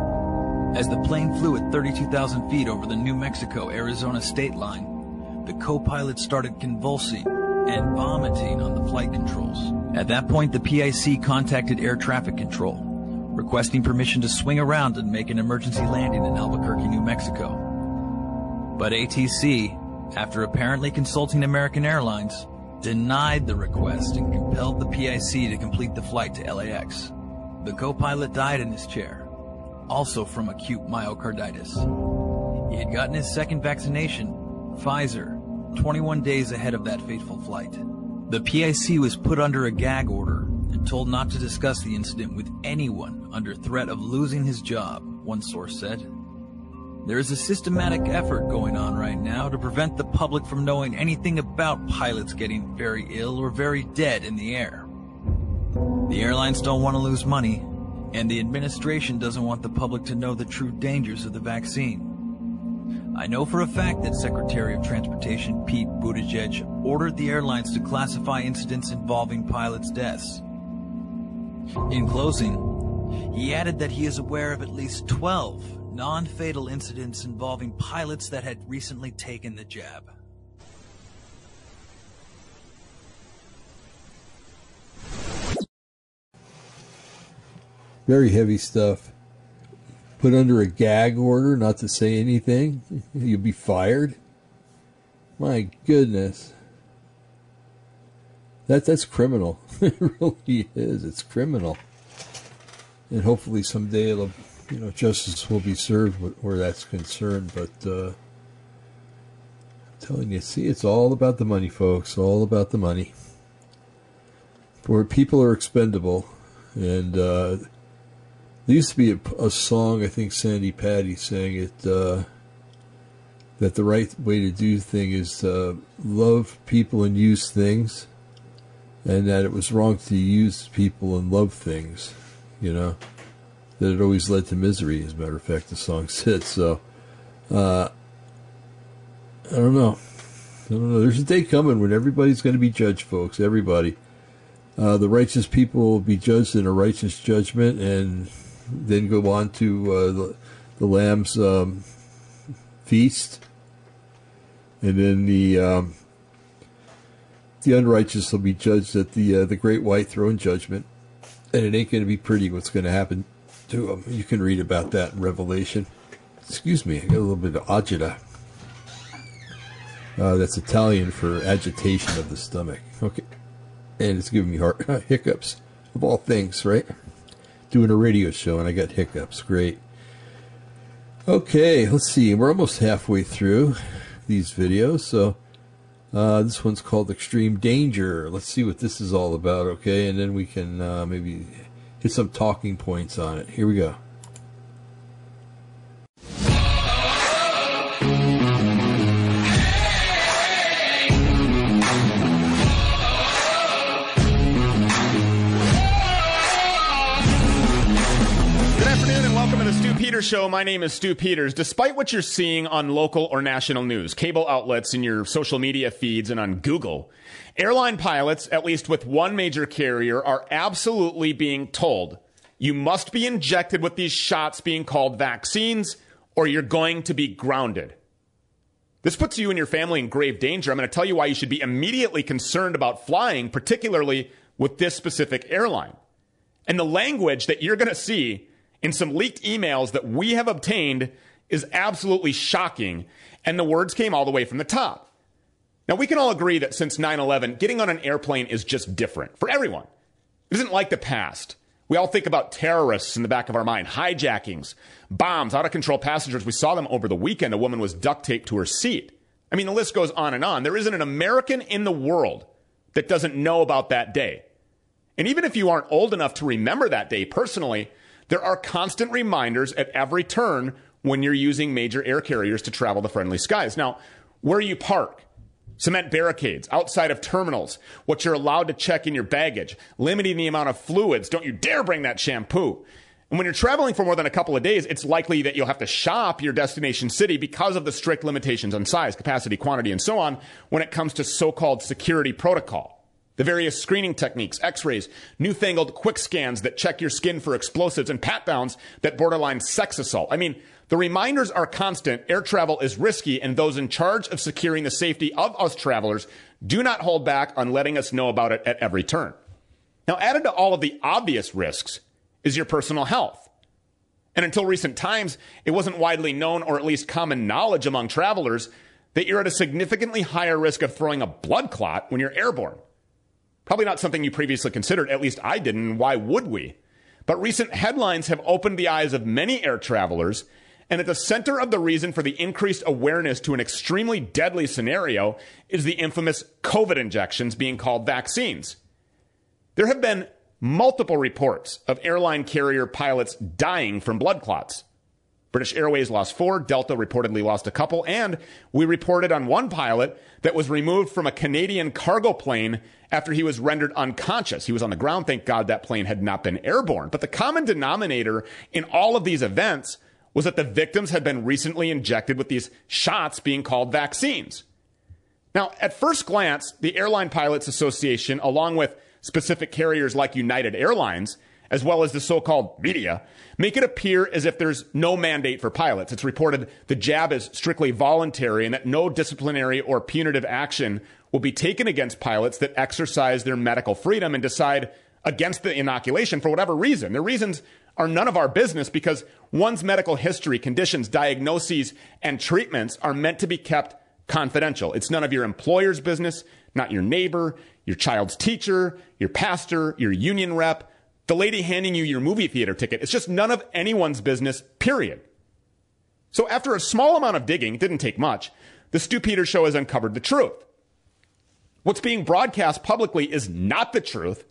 As the plane flew at 32,000 feet over the New Mexico-Arizona state line, the co-pilot started convulsing and vomiting on the flight controls. At that point, the PIC contacted air traffic control, requesting permission to swing around and make an emergency landing in Albuquerque, New Mexico. But ATC, after apparently consulting American Airlines, denied the request and compelled the PIC to complete the flight to LAX. The co-pilot died in his chair, also from acute myocarditis. He had gotten his second vaccination, Pfizer, 21 days ahead of that fateful flight. The PIC was put under a gag order and told not to discuss the incident with anyone under threat of losing his job, one source said. There is a systematic effort going on right now to prevent the public from knowing anything about pilots getting very ill or very dead in the air. The airlines don't want to lose money, and the administration doesn't want the public to know the true dangers of the vaccine. I know for a fact that Secretary of Transportation Pete Buttigieg ordered the airlines to classify incidents involving pilots' deaths. In closing, he added that he is aware of at least 12 non-fatal incidents involving pilots that had recently taken the jab. Very heavy stuff. Put under a gag order not to say anything. You'll be fired. My goodness. That that's criminal. it really is. It's criminal. And hopefully someday it'll, you know, justice will be served where that's concerned. But uh, I'm telling you, see, it's all about the money, folks. All about the money. Where people are expendable, and uh, there used to be a, a, song. I think Sandi Patty sang it. Uh, that the right way to do thing is uh, love people and use things and that it was wrong to use people and love things, you know, that it always led to misery, as a matter of fact, the song said. So, uh, I don't know. I don't know. There's a day coming when everybody's going to be judged, folks. Everybody. Uh, the righteous people will be judged in a righteous judgment and then go on to uh, the, the Lamb's um, feast. And then the um, the unrighteous will be judged at the uh, the great white throne judgment, and it ain't going to be pretty. What's going to happen to them? You can read about that in Revelation. Excuse me, I got a little bit of agita. Uh, that's Italian for agitation of the stomach. Okay, and it's giving me heart hiccups of all things, right? Doing a radio show and I got hiccups. Great. Okay, let's see. We're almost halfway through these videos, so uh, this one's called Extreme Danger. Let's see what this is all about, okay? And then we can uh, maybe hit some talking points on it. Here we go. The Stu Peters Show. My name is Stu Peters. Despite what you're seeing on local or national news, cable outlets, in your social media feeds, and on Google, airline pilots, at least with one major carrier, are absolutely being told you must be injected with these shots being called vaccines or you're going to be grounded. This puts you and your family in grave danger. I'm going to tell you why you should be immediately concerned about flying, particularly with this specific airline. And the language that you're going to see in some leaked emails that we have obtained is absolutely shocking. And the words came all the way from the top. Now, we can all agree that since 9 11, getting on an airplane is just different for everyone. It isn't like the past. We all think about terrorists in the back of our mind, hijackings, bombs, out of control passengers. We saw them over the weekend. A woman was duct taped to her seat. I mean, the list goes on and on. There isn't an American in the world that doesn't know about that day. And even if you aren't old enough to remember that day personally, there are constant reminders at every turn when you're using major air carriers to travel the friendly skies. Now, where you park, cement barricades outside of terminals, what you're allowed to check in your baggage, limiting the amount of fluids. Don't you dare bring that shampoo. And when you're traveling for more than a couple of days, it's likely that you'll have to shop your destination city because of the strict limitations on size, capacity, quantity, and so on when it comes to so-called security protocol. The various screening techniques, x-rays, newfangled quick scans that check your skin for explosives, and pat downs that borderline sex assault. I mean, the reminders are constant. Air travel is risky, and those in charge of securing the safety of us travelers do not hold back on letting us know about it at every turn. Now, added to all of the obvious risks is your personal health. And until recent times, it wasn't widely known or at least common knowledge among travelers that you're at a significantly higher risk of throwing a blood clot when you're airborne. Probably not something you previously considered, at least I didn't. Why would we? But recent headlines have opened the eyes of many air travelers, and at the center of the reason for the increased awareness to an extremely deadly scenario is the infamous COVID injections being called vaccines. There have been multiple reports of airline carrier pilots dying from blood clots. British Airways lost four, Delta reportedly lost a couple, and we reported on one pilot that was removed from a Canadian cargo plane after he was rendered unconscious. He was on the ground. Thank God that plane had not been airborne. But the common denominator in all of these events was that the victims had been recently injected with these shots being called vaccines. Now, at first glance, the Airline Pilots Association, along with specific carriers like United Airlines, as well as the so-called media, make it appear as if there's no mandate for pilots. It's reported the jab is strictly voluntary and that no disciplinary or punitive action will be taken against pilots that exercise their medical freedom and decide against the inoculation for whatever reason. The reasons are none of our business because one's medical history, conditions, diagnoses, and treatments are meant to be kept confidential. It's none of your employer's business, not your neighbor, your child's teacher, your pastor, your union rep, the lady handing you your movie theater ticket. It's just none of anyone's business, period. So after a small amount of digging, it didn't take much, the Stu show has uncovered the truth. What's being broadcast publicly is not the truth,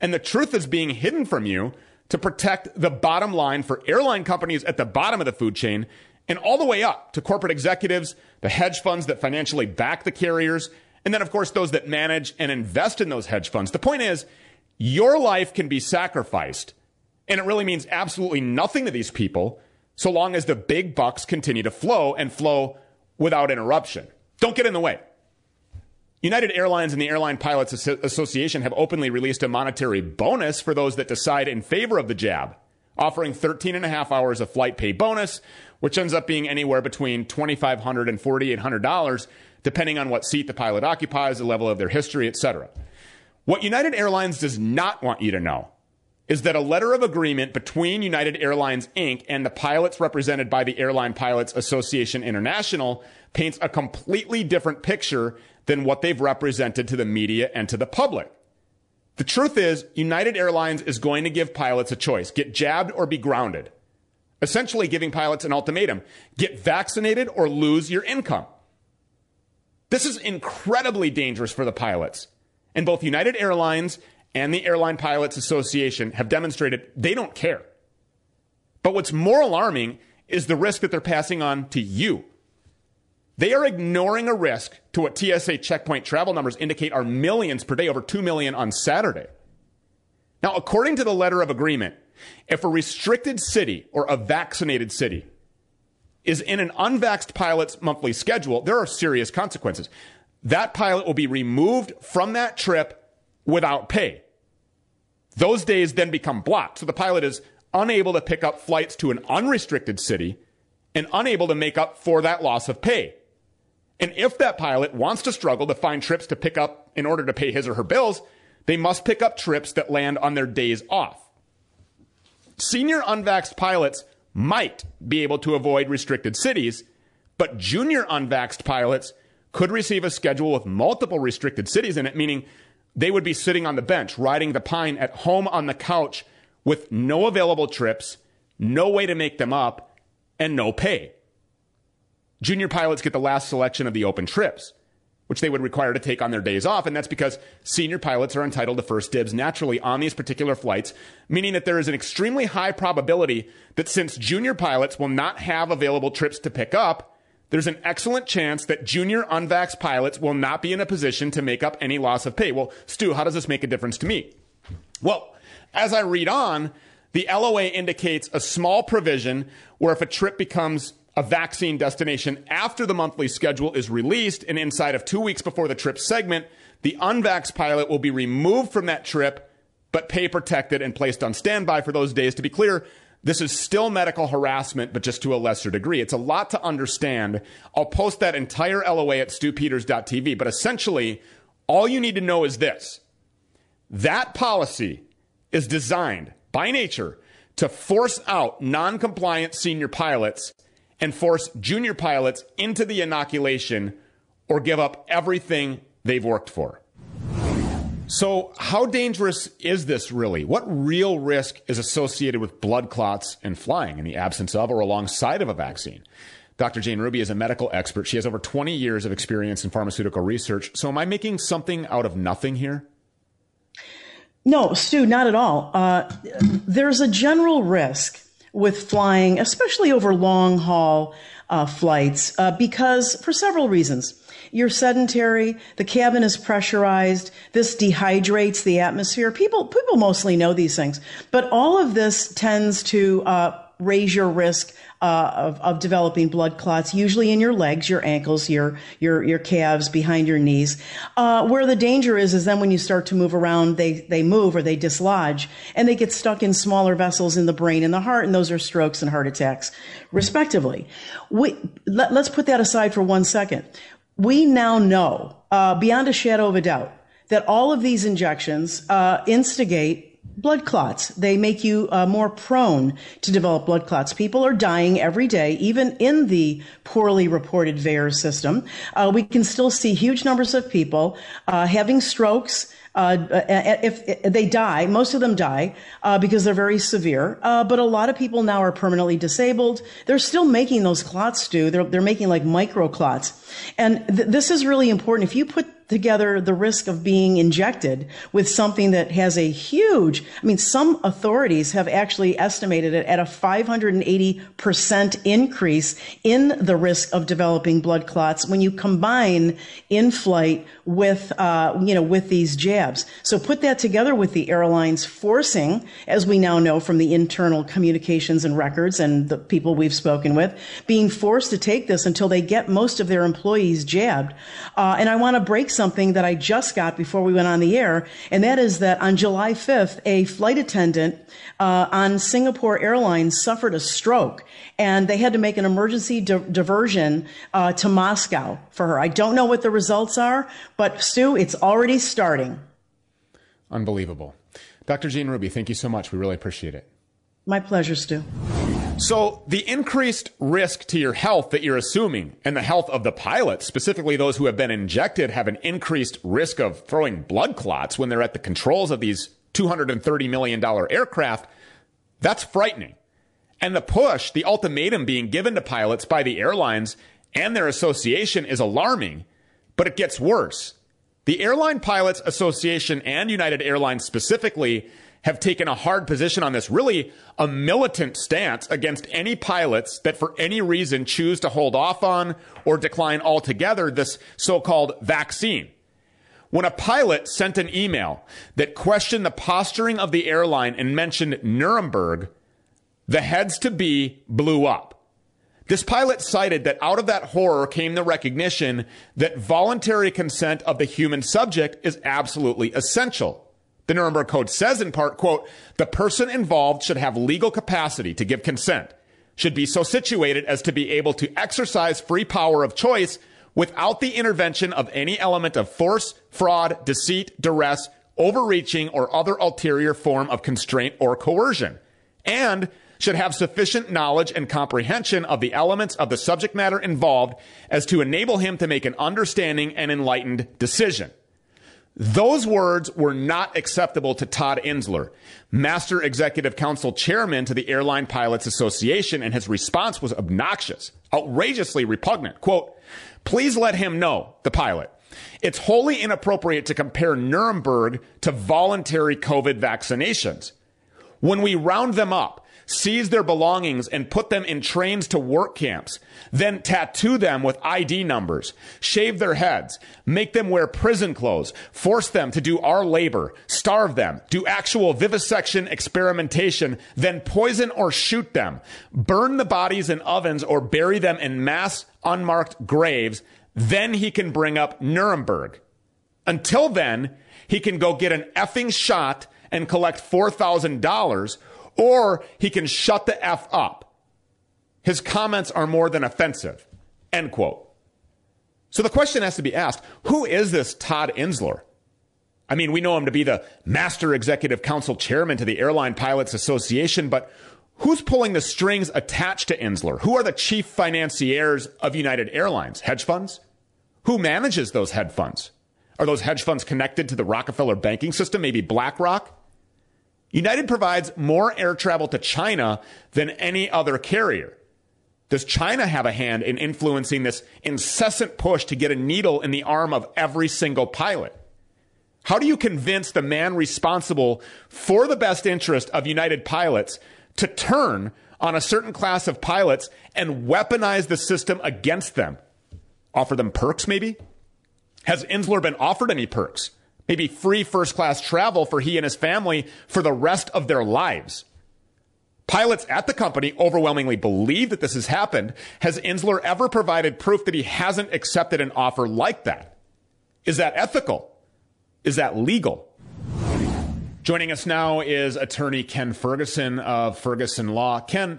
and the truth is being hidden from you to protect the bottom line for airline companies at the bottom of the food chain and all the way up to corporate executives, the hedge funds that financially back the carriers, and then, of course, those that manage and invest in those hedge funds. The point is, your life can be sacrificed, and it really means absolutely nothing to these people so long as the big bucks continue to flow and flow without interruption. Don't get in the way. United Airlines and the Airline Pilots Association have openly released a monetary bonus for those that decide in favor of the jab, offering 13 and a half hours of flight pay bonus, which ends up being anywhere between $2,500 and $4,800, depending on what seat the pilot occupies, the level of their history, etc. What United Airlines does not want you to know is that a letter of agreement between United Airlines Inc. and the pilots represented by the Airline Pilots Association International paints a completely different picture than what they've represented to the media and to the public. The truth is, United Airlines is going to give pilots a choice get jabbed or be grounded. Essentially, giving pilots an ultimatum get vaccinated or lose your income. This is incredibly dangerous for the pilots. And both United Airlines and the Airline Pilots Association have demonstrated they don't care. But what's more alarming is the risk that they're passing on to you. They are ignoring a risk to what TSA checkpoint travel numbers indicate are millions per day, over 2 million on Saturday. Now, according to the letter of agreement, If a restricted city or a vaccinated city is in an unvaxxed pilot's monthly schedule, there are serious consequences. That pilot will be removed from that trip without pay. Those days then become blocked. So the pilot is unable to pick up flights to an unrestricted city and unable to make up for that loss of pay. And if that pilot wants to struggle to find trips to pick up in order to pay his or her bills, they must pick up trips that land on their days off. Senior unvaxxed pilots might be able to avoid restricted cities, but junior unvaxxed pilots could receive a schedule with multiple restricted cities in it, meaning they would be sitting on the bench, riding the pine at home on the couch with no available trips, no way to make them up, and no pay. Junior pilots get the last selection of the open trips, which they would require to take on their days off, and that's because senior pilots are entitled to first dibs naturally on these particular flights, meaning that there is an extremely high probability that since junior pilots will not have available trips to pick up, there's an excellent chance that junior unvaxxed pilots will not be in a position to make up any loss of pay. Well, Stu, how does this make a difference to me? Well, as I read on, the LOA indicates a small provision where if a trip becomes a vaccine destination after the monthly schedule is released and inside of two weeks before the trip segment, the unvaxxed pilot will be removed from that trip, but pay protected and placed on standby for those days. To be clear, this is still medical harassment, but just to a lesser degree. It's a lot to understand. I'll post that entire LOA at stupeters.tv, but essentially, all you need to know is this. That policy is designed by nature to force out non-compliant senior pilots and force junior pilots into the inoculation or give up everything they've worked for. So, how dangerous is this really? What real risk is associated with blood clots and flying in the absence of or alongside of a vaccine? Dr. Jane Ruby is a medical expert. She has over 20 years of experience in pharmaceutical research. So, am I making something out of nothing here? No, Stu, not at all. Uh, there's a general risk with flying, especially over long haul uh, flights, uh, because for several reasons. You're sedentary. The cabin is pressurized. This dehydrates the atmosphere. People, people mostly know these things, but all of this tends to uh, raise your risk uh, of, of developing blood clots, usually in your legs, your ankles, your your your calves, behind your knees. Uh, where the danger is, is then when you start to move around, they they move or they dislodge, and they get stuck in smaller vessels in the brain and the heart, and those are strokes and heart attacks, respectively. We, let, let's put that aside for one second. We now know, uh, beyond a shadow of a doubt, that all of these injections uh, instigate blood clots. They make you uh, more prone to develop blood clots. People are dying every day, even in the poorly reported VAERS system. Uh, we can still see huge numbers of people uh, having strokes. Uh, if, if, they die, most of them die uh, because they're very severe. Uh, but a lot of people now are permanently disabled. They're still making those clots, Stu. They're, they're making like micro clots. And th- this is really important. If you put together the risk of being injected with something that has a huge, I mean, some authorities have actually estimated it at a 580% increase in the risk of developing blood clots when you combine in flight with, uh, you know, with these jabs. So put that together with the airlines forcing, as we now know from the internal communications and records and the people we've spoken with, being forced to take this until they get most of their employees jabbed. Uh, and I want to break something that I just got before we went on the air, and that is that on July 5th, a flight attendant uh, on Singapore Airlines suffered a stroke, and they had to make an emergency di- diversion uh, to Moscow for her. I don't know what the results are, but Stu, it's already starting. Unbelievable. Dr. Jane Ruby, thank you so much. We really appreciate it. My pleasure, Stu. So, the increased risk to your health that you're assuming and the health of the pilots, specifically those who have been injected, have an increased risk of throwing blood clots when they're at the controls of these $230 million aircraft. That's frightening. And the push, the ultimatum being given to pilots by the airlines and their association is alarming, but it gets worse. The Airline Pilots Association and United Airlines specifically have taken a hard position on this, really a militant stance against any pilots that for any reason choose to hold off on or decline altogether this so-called vaccine. When a pilot sent an email that questioned the posturing of the airline and mentioned Nuremberg, the heads to be blew up. This pilot cited that out of that horror came the recognition that voluntary consent of the human subject is absolutely essential. The Nuremberg Code says in part, quote, the person involved should have legal capacity to give consent, should be so situated as to be able to exercise free power of choice without the intervention of any element of force, fraud, deceit, duress, overreaching, or other ulterior form of constraint or coercion, and should have sufficient knowledge and comprehension of the elements of the subject matter involved as to enable him to make an understanding and enlightened decision. Those words were not acceptable to Todd Insler, Master Executive Council Chairman to the Airline Pilots Association, and his response was obnoxious, outrageously repugnant. Quote, Please let him know, the pilot. It's wholly inappropriate to compare Nuremberg to voluntary COVID vaccinations. When we round them up, seize their belongings and put them in trains to work camps, then tattoo them with ID numbers, shave their heads, make them wear prison clothes, force them to do our labor, starve them, do actual vivisection experimentation, then poison or shoot them, burn the bodies in ovens or bury them in mass unmarked graves, then he can bring up Nuremberg. Until then, he can go get an effing shot and collect $4,000 or he can shut the F up. His comments are more than offensive. End quote. So the question has to be asked who is this Todd Insler? I mean, we know him to be the Master Executive Council Chairman to the Airline Pilots Association, but who's pulling the strings attached to Insler? Who are the chief financiers of United Airlines? Hedge funds? Who manages those hedge funds? Are those hedge funds connected to the Rockefeller banking system, maybe BlackRock? United provides more air travel to China than any other carrier. Does China have a hand in influencing this incessant push to get a needle in the arm of every single pilot? How do you convince the man responsible for the best interest of United pilots to turn on a certain class of pilots and weaponize the system against them? Offer them perks, maybe? Has Insler been offered any perks? Maybe free first class travel for he and his family for the rest of their lives. Pilots at the company overwhelmingly believe that this has happened. Has Insler ever provided proof that he hasn't accepted an offer like that? Is that ethical? Is that legal? Joining us now is attorney Ken Ferguson of Ferguson Law. Ken,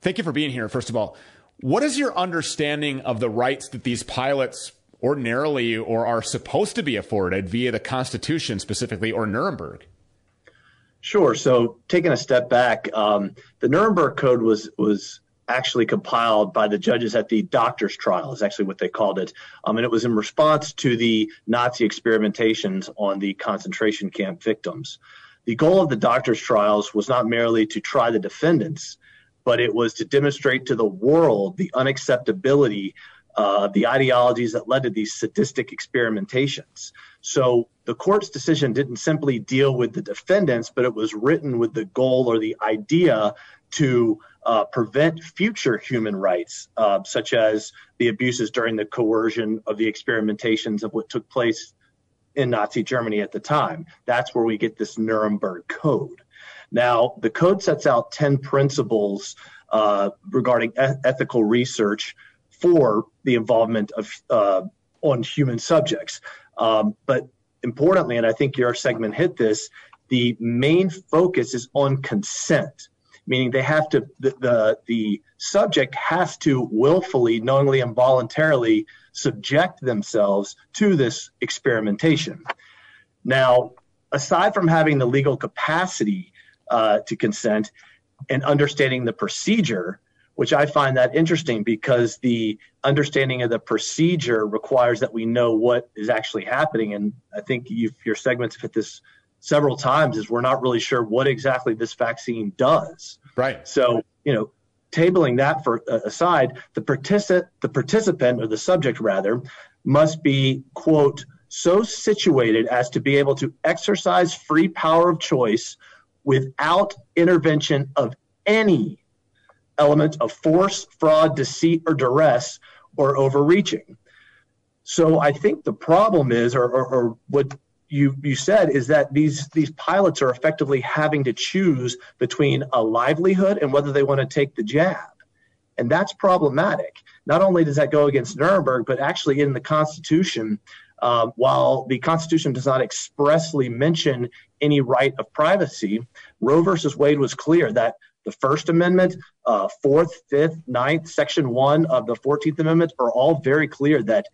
thank you for being here, first of all. What is your understanding of the rights that these pilots ordinarily or are supposed to be afforded via the Constitution specifically or Nuremberg? Sure. So taking a step back, um, the Nuremberg Code was was actually compiled by the judges at the doctor's trial is actually what they called it um, and it was in response to the nazi experimentations on the concentration camp victims the goal of the doctor's trials was not merely to try the defendants but it was to demonstrate to the world the unacceptability uh, the ideologies that led to these sadistic experimentations. So the court's decision didn't simply deal with the defendants, but it was written with the goal or the idea to uh, prevent future human rights, uh, such as the abuses during the coercion of the experimentations of what took place in Nazi Germany at the time. That's where we get this Nuremberg Code. Now, the code sets out 10 principles uh, regarding e- ethical research for the involvement of uh, on human subjects. Um, but importantly, and I think your segment hit this, the main focus is on consent, meaning they have to the the, the subject has to willfully, knowingly, and voluntarily subject themselves to this experimentation. Now, aside from having the legal capacity uh, to consent and understanding the procedure, which I find that interesting because the understanding of the procedure requires that we know what is actually happening. And I think your segments hit this several times is we're not really sure what exactly this vaccine does. Right. So, you know, tabling that for uh, aside, the participant, the participant or the subject rather, must be quote so situated as to be able to exercise free power of choice without intervention of any element of force, fraud, deceit, or duress, or overreaching. So I think the problem is, or, or, or what you you said is that these these pilots are effectively having to choose between a livelihood and whether they want to take the jab and that's problematic not only does that go against nuremberg but actually in the constitution uh, while the constitution does not expressly mention any right of privacy roe versus wade was clear that the first amendment uh, fourth fifth ninth section one of the 14th amendment are all very clear that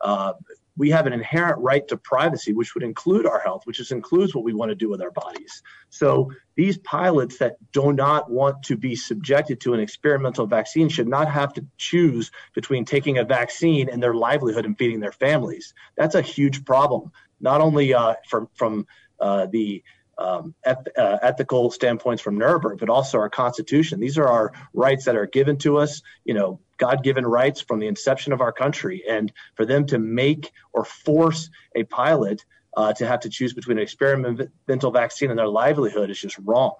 uh, we have an inherent right to privacy, which would include our health, which includes what we want to do with our bodies. So these pilots that do not want to be subjected to an experimental vaccine should not have to choose between taking a vaccine and their livelihood and feeding their families. That's a huge problem, not only uh, from from uh, the um, eth- uh, ethical standpoints from Nuremberg, but also our Constitution. These are our rights that are given to us, you know, God-given rights from the inception of our country, and for them to make or force a pilot uh, to have to choose between an experimental vaccine and their livelihood is just wrong.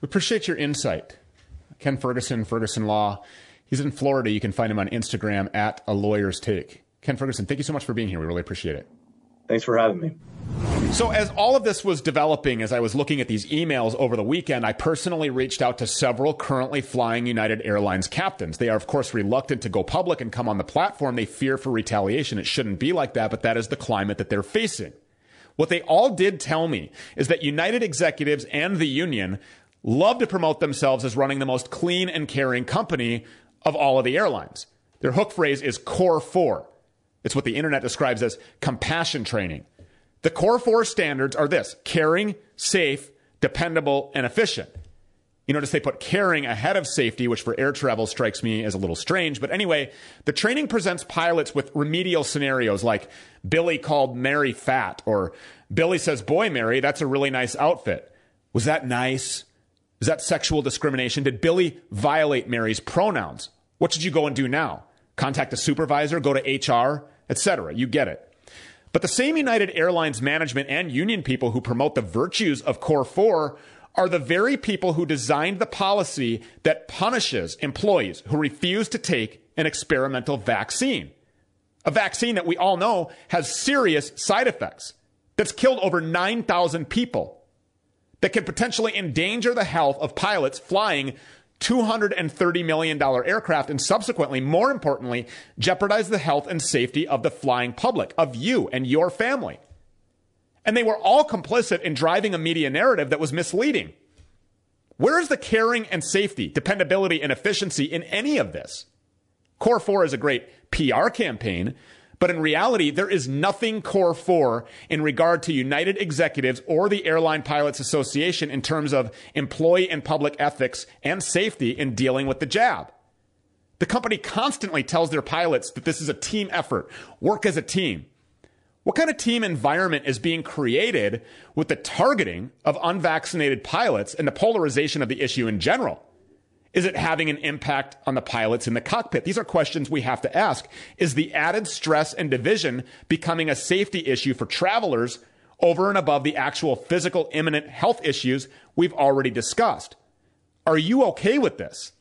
We appreciate your insight, Ken Ferguson, Ferguson Law. He's in Florida. You can find him on Instagram at a lawyer's take. Ken Ferguson, thank you so much for being here. We really appreciate it. Thanks for having me. So, as all of this was developing, as I was looking at these emails over the weekend, I personally reached out to several currently flying United Airlines captains. They are, of course, reluctant to go public and come on the platform. They fear for retaliation. It shouldn't be like that, but that is the climate that they're facing. What they all did tell me is that United executives and the union love to promote themselves as running the most clean and caring company of all of the airlines. Their hook phrase is Core 4. It's what the internet describes as compassion training. The core four standards are this caring, safe, dependable, and efficient. You notice they put caring ahead of safety, which for air travel strikes me as a little strange. But anyway, the training presents pilots with remedial scenarios like Billy called Mary fat, or Billy says, Boy, Mary, that's a really nice outfit. Was that nice? Is that sexual discrimination? Did Billy violate Mary's pronouns? What should you go and do now? Contact a supervisor, go to HR? etc. You get it. But the same United Airlines management and union people who promote the virtues of Core 4 are the very people who designed the policy that punishes employees who refuse to take an experimental vaccine. A vaccine that we all know has serious side effects, that's killed over 9,000 people, that can potentially endanger the health of pilots flying $230 million aircraft and subsequently, more importantly, jeopardize the health and safety of the flying public, of you and your family. And they were all complicit in driving a media narrative that was misleading. Where is the caring and safety, dependability, and efficiency in any of this? Core 4 is a great PR campaign, but in reality, there is nothing core four in regard to United executives or the Airline Pilots Association in terms of employee and public ethics and safety in dealing with the jab. The company constantly tells their pilots that this is a team effort, work as a team. What kind of team environment is being created with the targeting of unvaccinated pilots and the polarization of the issue in general? Is it having an impact on the pilots in the cockpit? These are questions we have to ask. Is the added stress and division becoming a safety issue for travelers over and above the actual physical imminent health issues we've already discussed? Are you okay with this?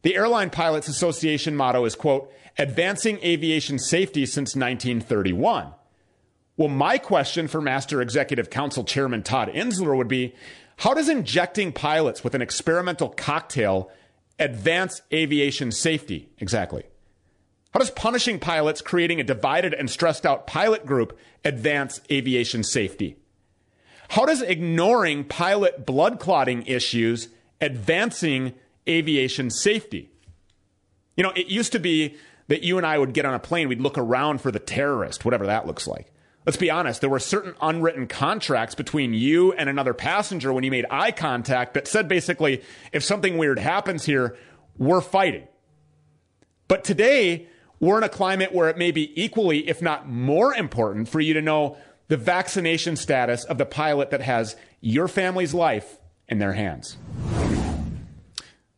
The Airline Pilots Association motto is, quote, advancing aviation safety since 1931. Well, my question for Master Executive Council Chairman Todd Insler would be how does injecting pilots with an experimental cocktail advance aviation safety exactly? How does punishing pilots creating a divided and stressed out pilot group advance aviation safety? How does ignoring pilot blood clotting issues advancing aviation safety? You know, it used to be that you and I would get on a plane, we'd look around for the terrorist, whatever that looks like. Let's be honest, there were certain unwritten contracts between you and another passenger when you made eye contact that said basically, if something weird happens here, we're fighting. But today, we're in a climate where it may be equally, if not more important, for you to know the vaccination status of the pilot that has your family's life in their hands.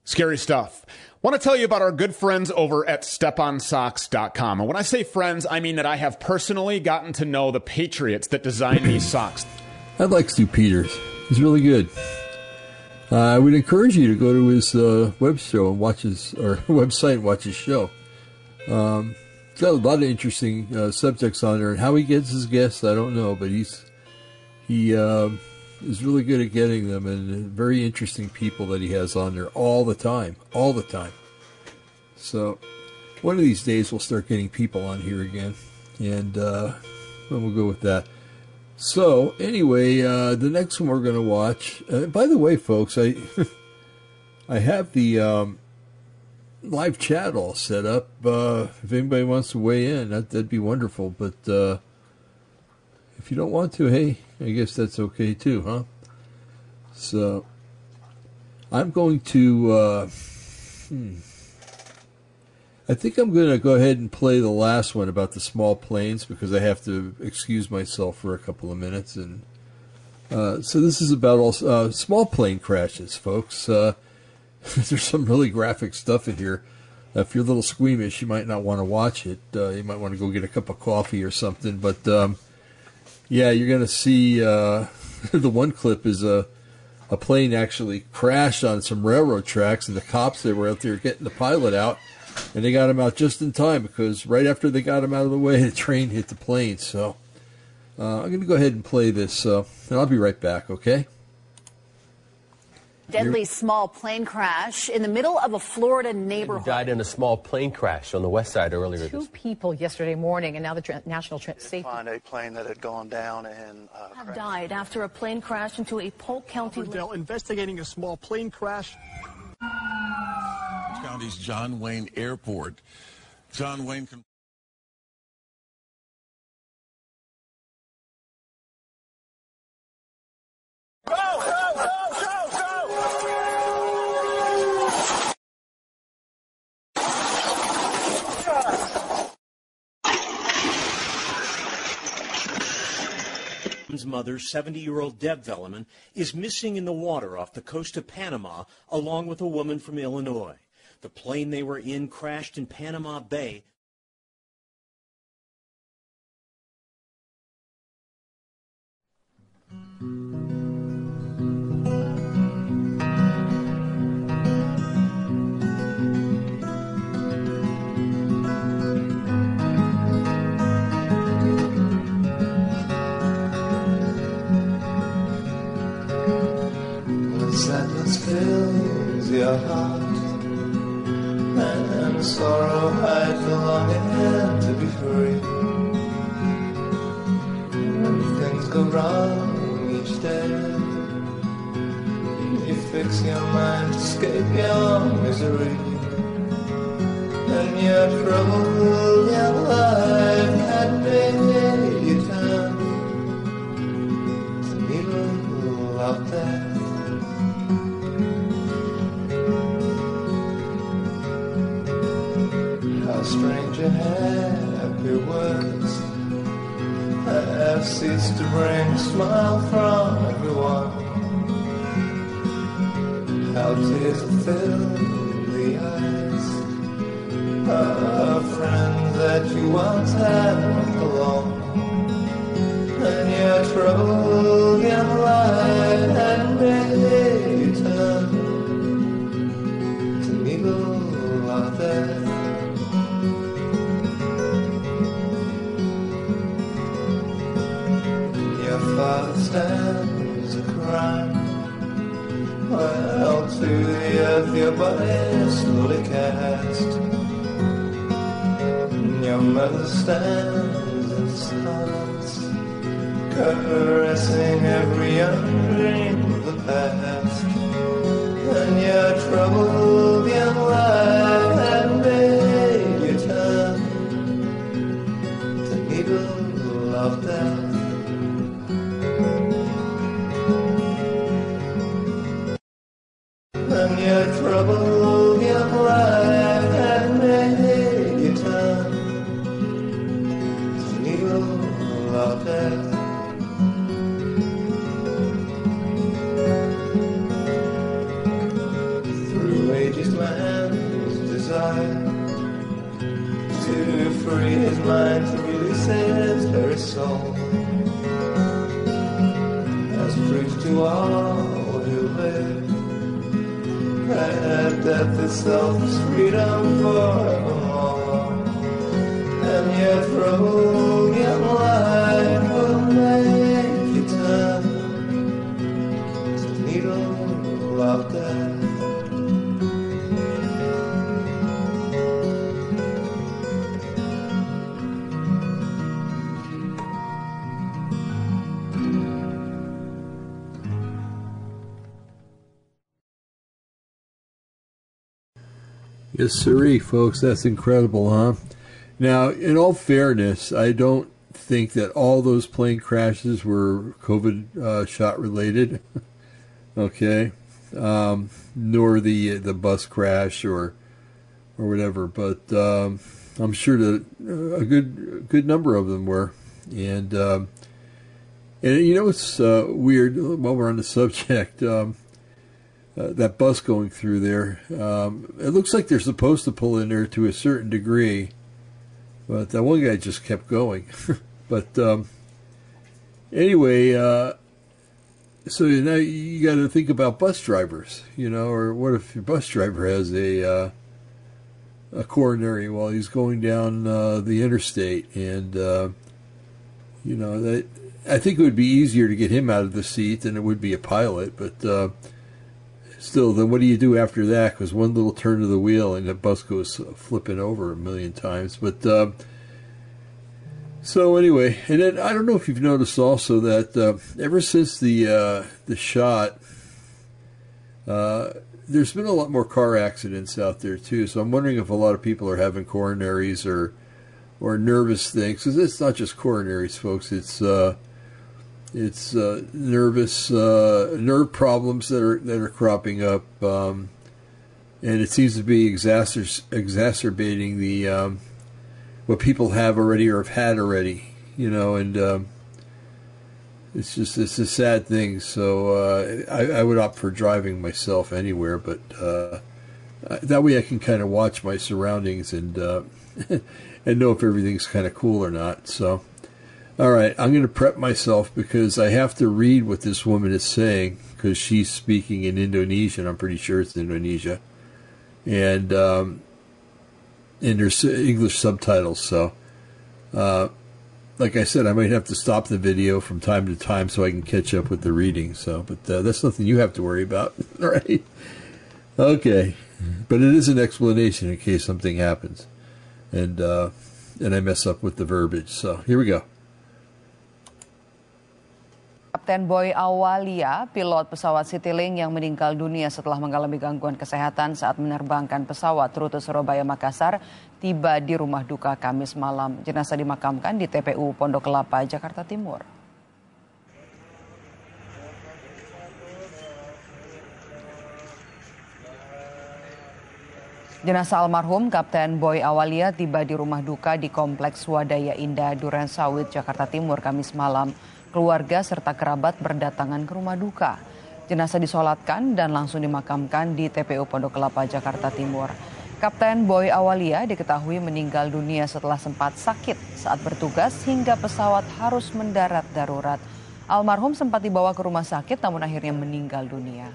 Scary stuff want to tell you about our good friends over at steponsocks.com. And when I say friends, I mean that I have personally gotten to know the patriots that design these socks. I like Stu Peters. He's really good. Uh, I would encourage you to go to his uh, web show and watch his or website and watch his show. Um, got a lot of interesting uh, subjects on there, and how he gets his guests, I don't know, but he's he uh, is really good at getting them, and very interesting people that he has on there all the time, all the time. So one of these days we'll start getting people on here again, and uh, we'll go with that. So anyway, uh, the next one we're going to watch. Uh, by the way, folks, I I have the um, live chat all set up. Uh, if anybody wants to weigh in, that, that'd be wonderful. But uh, if you don't want to, hey, I guess that's okay too, huh? So I'm going to. Uh, hmm. I think I'm going to go ahead and play the last one about the small planes because I have to excuse myself for a couple of minutes. And uh, so this is about all uh, small plane crashes, folks. Uh, there's some really graphic stuff in here. If you're a little squeamish, you might not want to watch it. Uh, you might want to go get a cup of coffee or something. But um, yeah, you're to see uh, the one clip is a a plane actually crashed on some railroad tracks, and the cops that were out there getting the pilot out, and they got him out just in time because right after they got him out of the way, the train hit the plane. So uh, I'm to go ahead and play this, uh, and I'll be right back. Okay. Deadly small plane crash in the middle of a Florida neighborhood. Died in a small plane crash on the west side earlier Two this people yesterday morning, and now the tra- National tra- Safety find a plane that had gone down and uh, have died after a plane crashed into a Polk County. Coverdell investigating a small plane crash. County's John Wayne Airport. John Wayne. Con- His mother, 70-year-old Deb Velleman, is missing in the water off the coast of Panama, along with a woman from Illinois. The plane they were in crashed in Panama Bay. Mind to release his very soul has proved to all who live that death itself is freedom forevermore. and your troubled Yes, sirree, folks. That's incredible, huh? Now, in all fairness, I don't think that all those plane crashes were COVID uh, shot related. okay, um, nor the the bus crash or or whatever. But um, I'm sure that uh, a good good number of them were, and um, and you know it's uh, weird. While we're on the subject. Um, uh, that bus going through there. Um, it looks like they're supposed to pull in there to a certain degree, but that one guy just kept going. but um, anyway, uh, so now you got to think about bus drivers, you know, or what if your bus driver has a uh, a coronary while he's going down uh, the interstate, and uh, you know that I think it would be easier to get him out of the seat than it would be a pilot, but uh, still, then what do you do after that? Because one little turn of the wheel and the bus goes flipping over a million times. But uh, so anyway, and then I don't know if you've noticed also that uh, ever since the uh, the shot, uh, there's been a lot more car accidents out there too. So I'm wondering if a lot of people are having coronaries or or nervous things. Because it's not just coronaries, folks. It's uh, it's uh, nervous uh, nerve problems that are that are cropping up, um, and it seems to be exacer- exacerbating the um, what people have already or have had already. You know, and um, it's just it's a sad thing. So uh, I, I, would opt for driving myself anywhere, but uh, that way I can kind of watch my surroundings and uh, and know if everything's kind of cool or not. So. All right, I'm going to prep myself because I have to read what this woman is saying because she's speaking in Indonesian. I'm pretty sure it's Indonesia, and um, and there's English subtitles. So, uh, like I said, I might have to stop the video from time to time so I can catch up with the reading. So, but uh, that's nothing you have to worry about, right? Okay, but it is an explanation in case something happens, and uh, and I mess up with the verbiage. So here we go. Kapten Boy Awalia, pilot pesawat Citylink yang meninggal dunia setelah mengalami gangguan kesehatan saat menerbangkan pesawat rute Surabaya Makassar, tiba di rumah duka Kamis malam. Jenazah dimakamkan di TPU Pondok Kelapa, Jakarta Timur. Jenazah almarhum Kapten Boy Awalia tiba di rumah duka di Kompleks Swadaya Indah Duren Sawit, Jakarta Timur, Kamis malam keluarga serta kerabat berdatangan ke rumah duka. Jenazah disolatkan dan langsung dimakamkan di TPU Pondok Kelapa, Jakarta Timur. Kapten Boy Awalia diketahui meninggal dunia setelah sempat sakit saat bertugas hingga pesawat harus mendarat darurat. Almarhum sempat dibawa ke rumah sakit namun akhirnya meninggal dunia.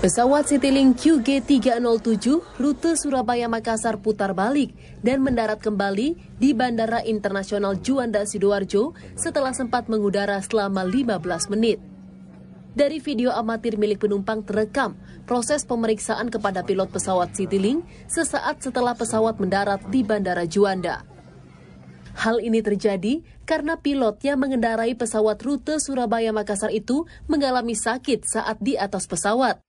Pesawat Citylink QG307 rute Surabaya Makassar putar balik dan mendarat kembali di Bandara Internasional Juanda Sidoarjo setelah sempat mengudara selama 15 menit. Dari video amatir milik penumpang terekam proses pemeriksaan kepada pilot pesawat Citylink sesaat setelah pesawat mendarat di Bandara Juanda. Hal ini terjadi karena pilot yang mengendarai pesawat rute Surabaya Makassar itu mengalami sakit saat di atas pesawat.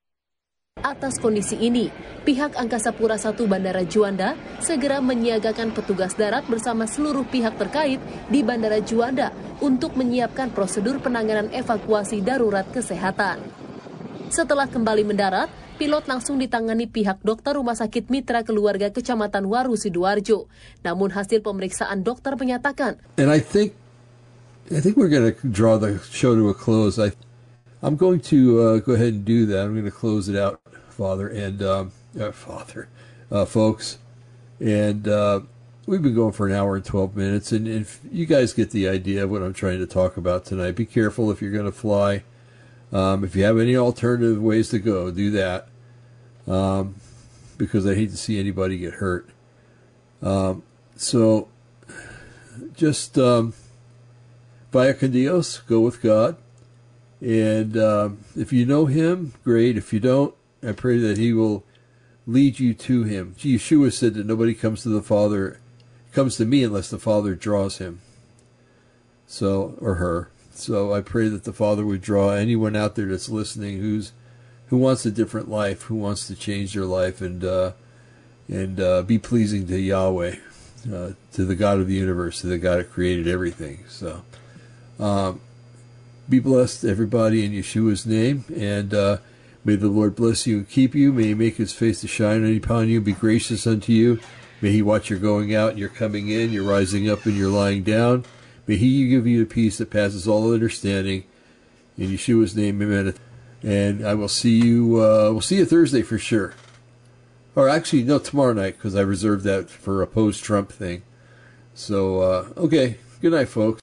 Atas kondisi ini, pihak Angkasa Pura I Bandara Juanda segera menyiagakan petugas darat bersama seluruh pihak terkait di Bandara Juanda untuk menyiapkan prosedur penanganan evakuasi darurat kesehatan. Setelah kembali mendarat, pilot langsung ditangani pihak dokter Rumah Sakit Mitra Keluarga Kecamatan Waru Sidoarjo. Namun hasil pemeriksaan dokter menyatakan, And I think I think we're going to draw the show to a close. I I'm going to uh, go ahead and do that. I'm going to close it out, Father and um, uh, Father, uh, folks. And uh, we've been going for an hour and 12 minutes, and if you guys get the idea of what I'm trying to talk about tonight, be careful if you're going to fly. Um, if you have any alternative ways to go, do that. Um, because I hate to see anybody get hurt. Um, so, just um, vaya con Dios, go with God. And um, if you know Him, great. If you don't, I pray that He will lead you to Him. Yeshua said that nobody comes to the Father, comes to me unless the Father draws him. So, or her. So I pray that the Father would draw anyone out there that's listening who's who wants a different life, who wants to change their life and uh, and uh, be pleasing to Yahweh, uh, to the God of the universe, to the God that created everything. So, um, be blessed, everybody, in Yeshua's name, and uh, may the Lord bless you and keep you. May He make His face to shine upon you, be gracious unto you. May He watch your going out and your coming in, your rising up and your lying down. May He give you the peace that passes all understanding. In Yeshua's name, amen. And I will see you. Uh, we'll see you Thursday for sure. Or actually, no, tomorrow night because I reserved that for a post-Trump thing. So, uh, okay. Good night, folks.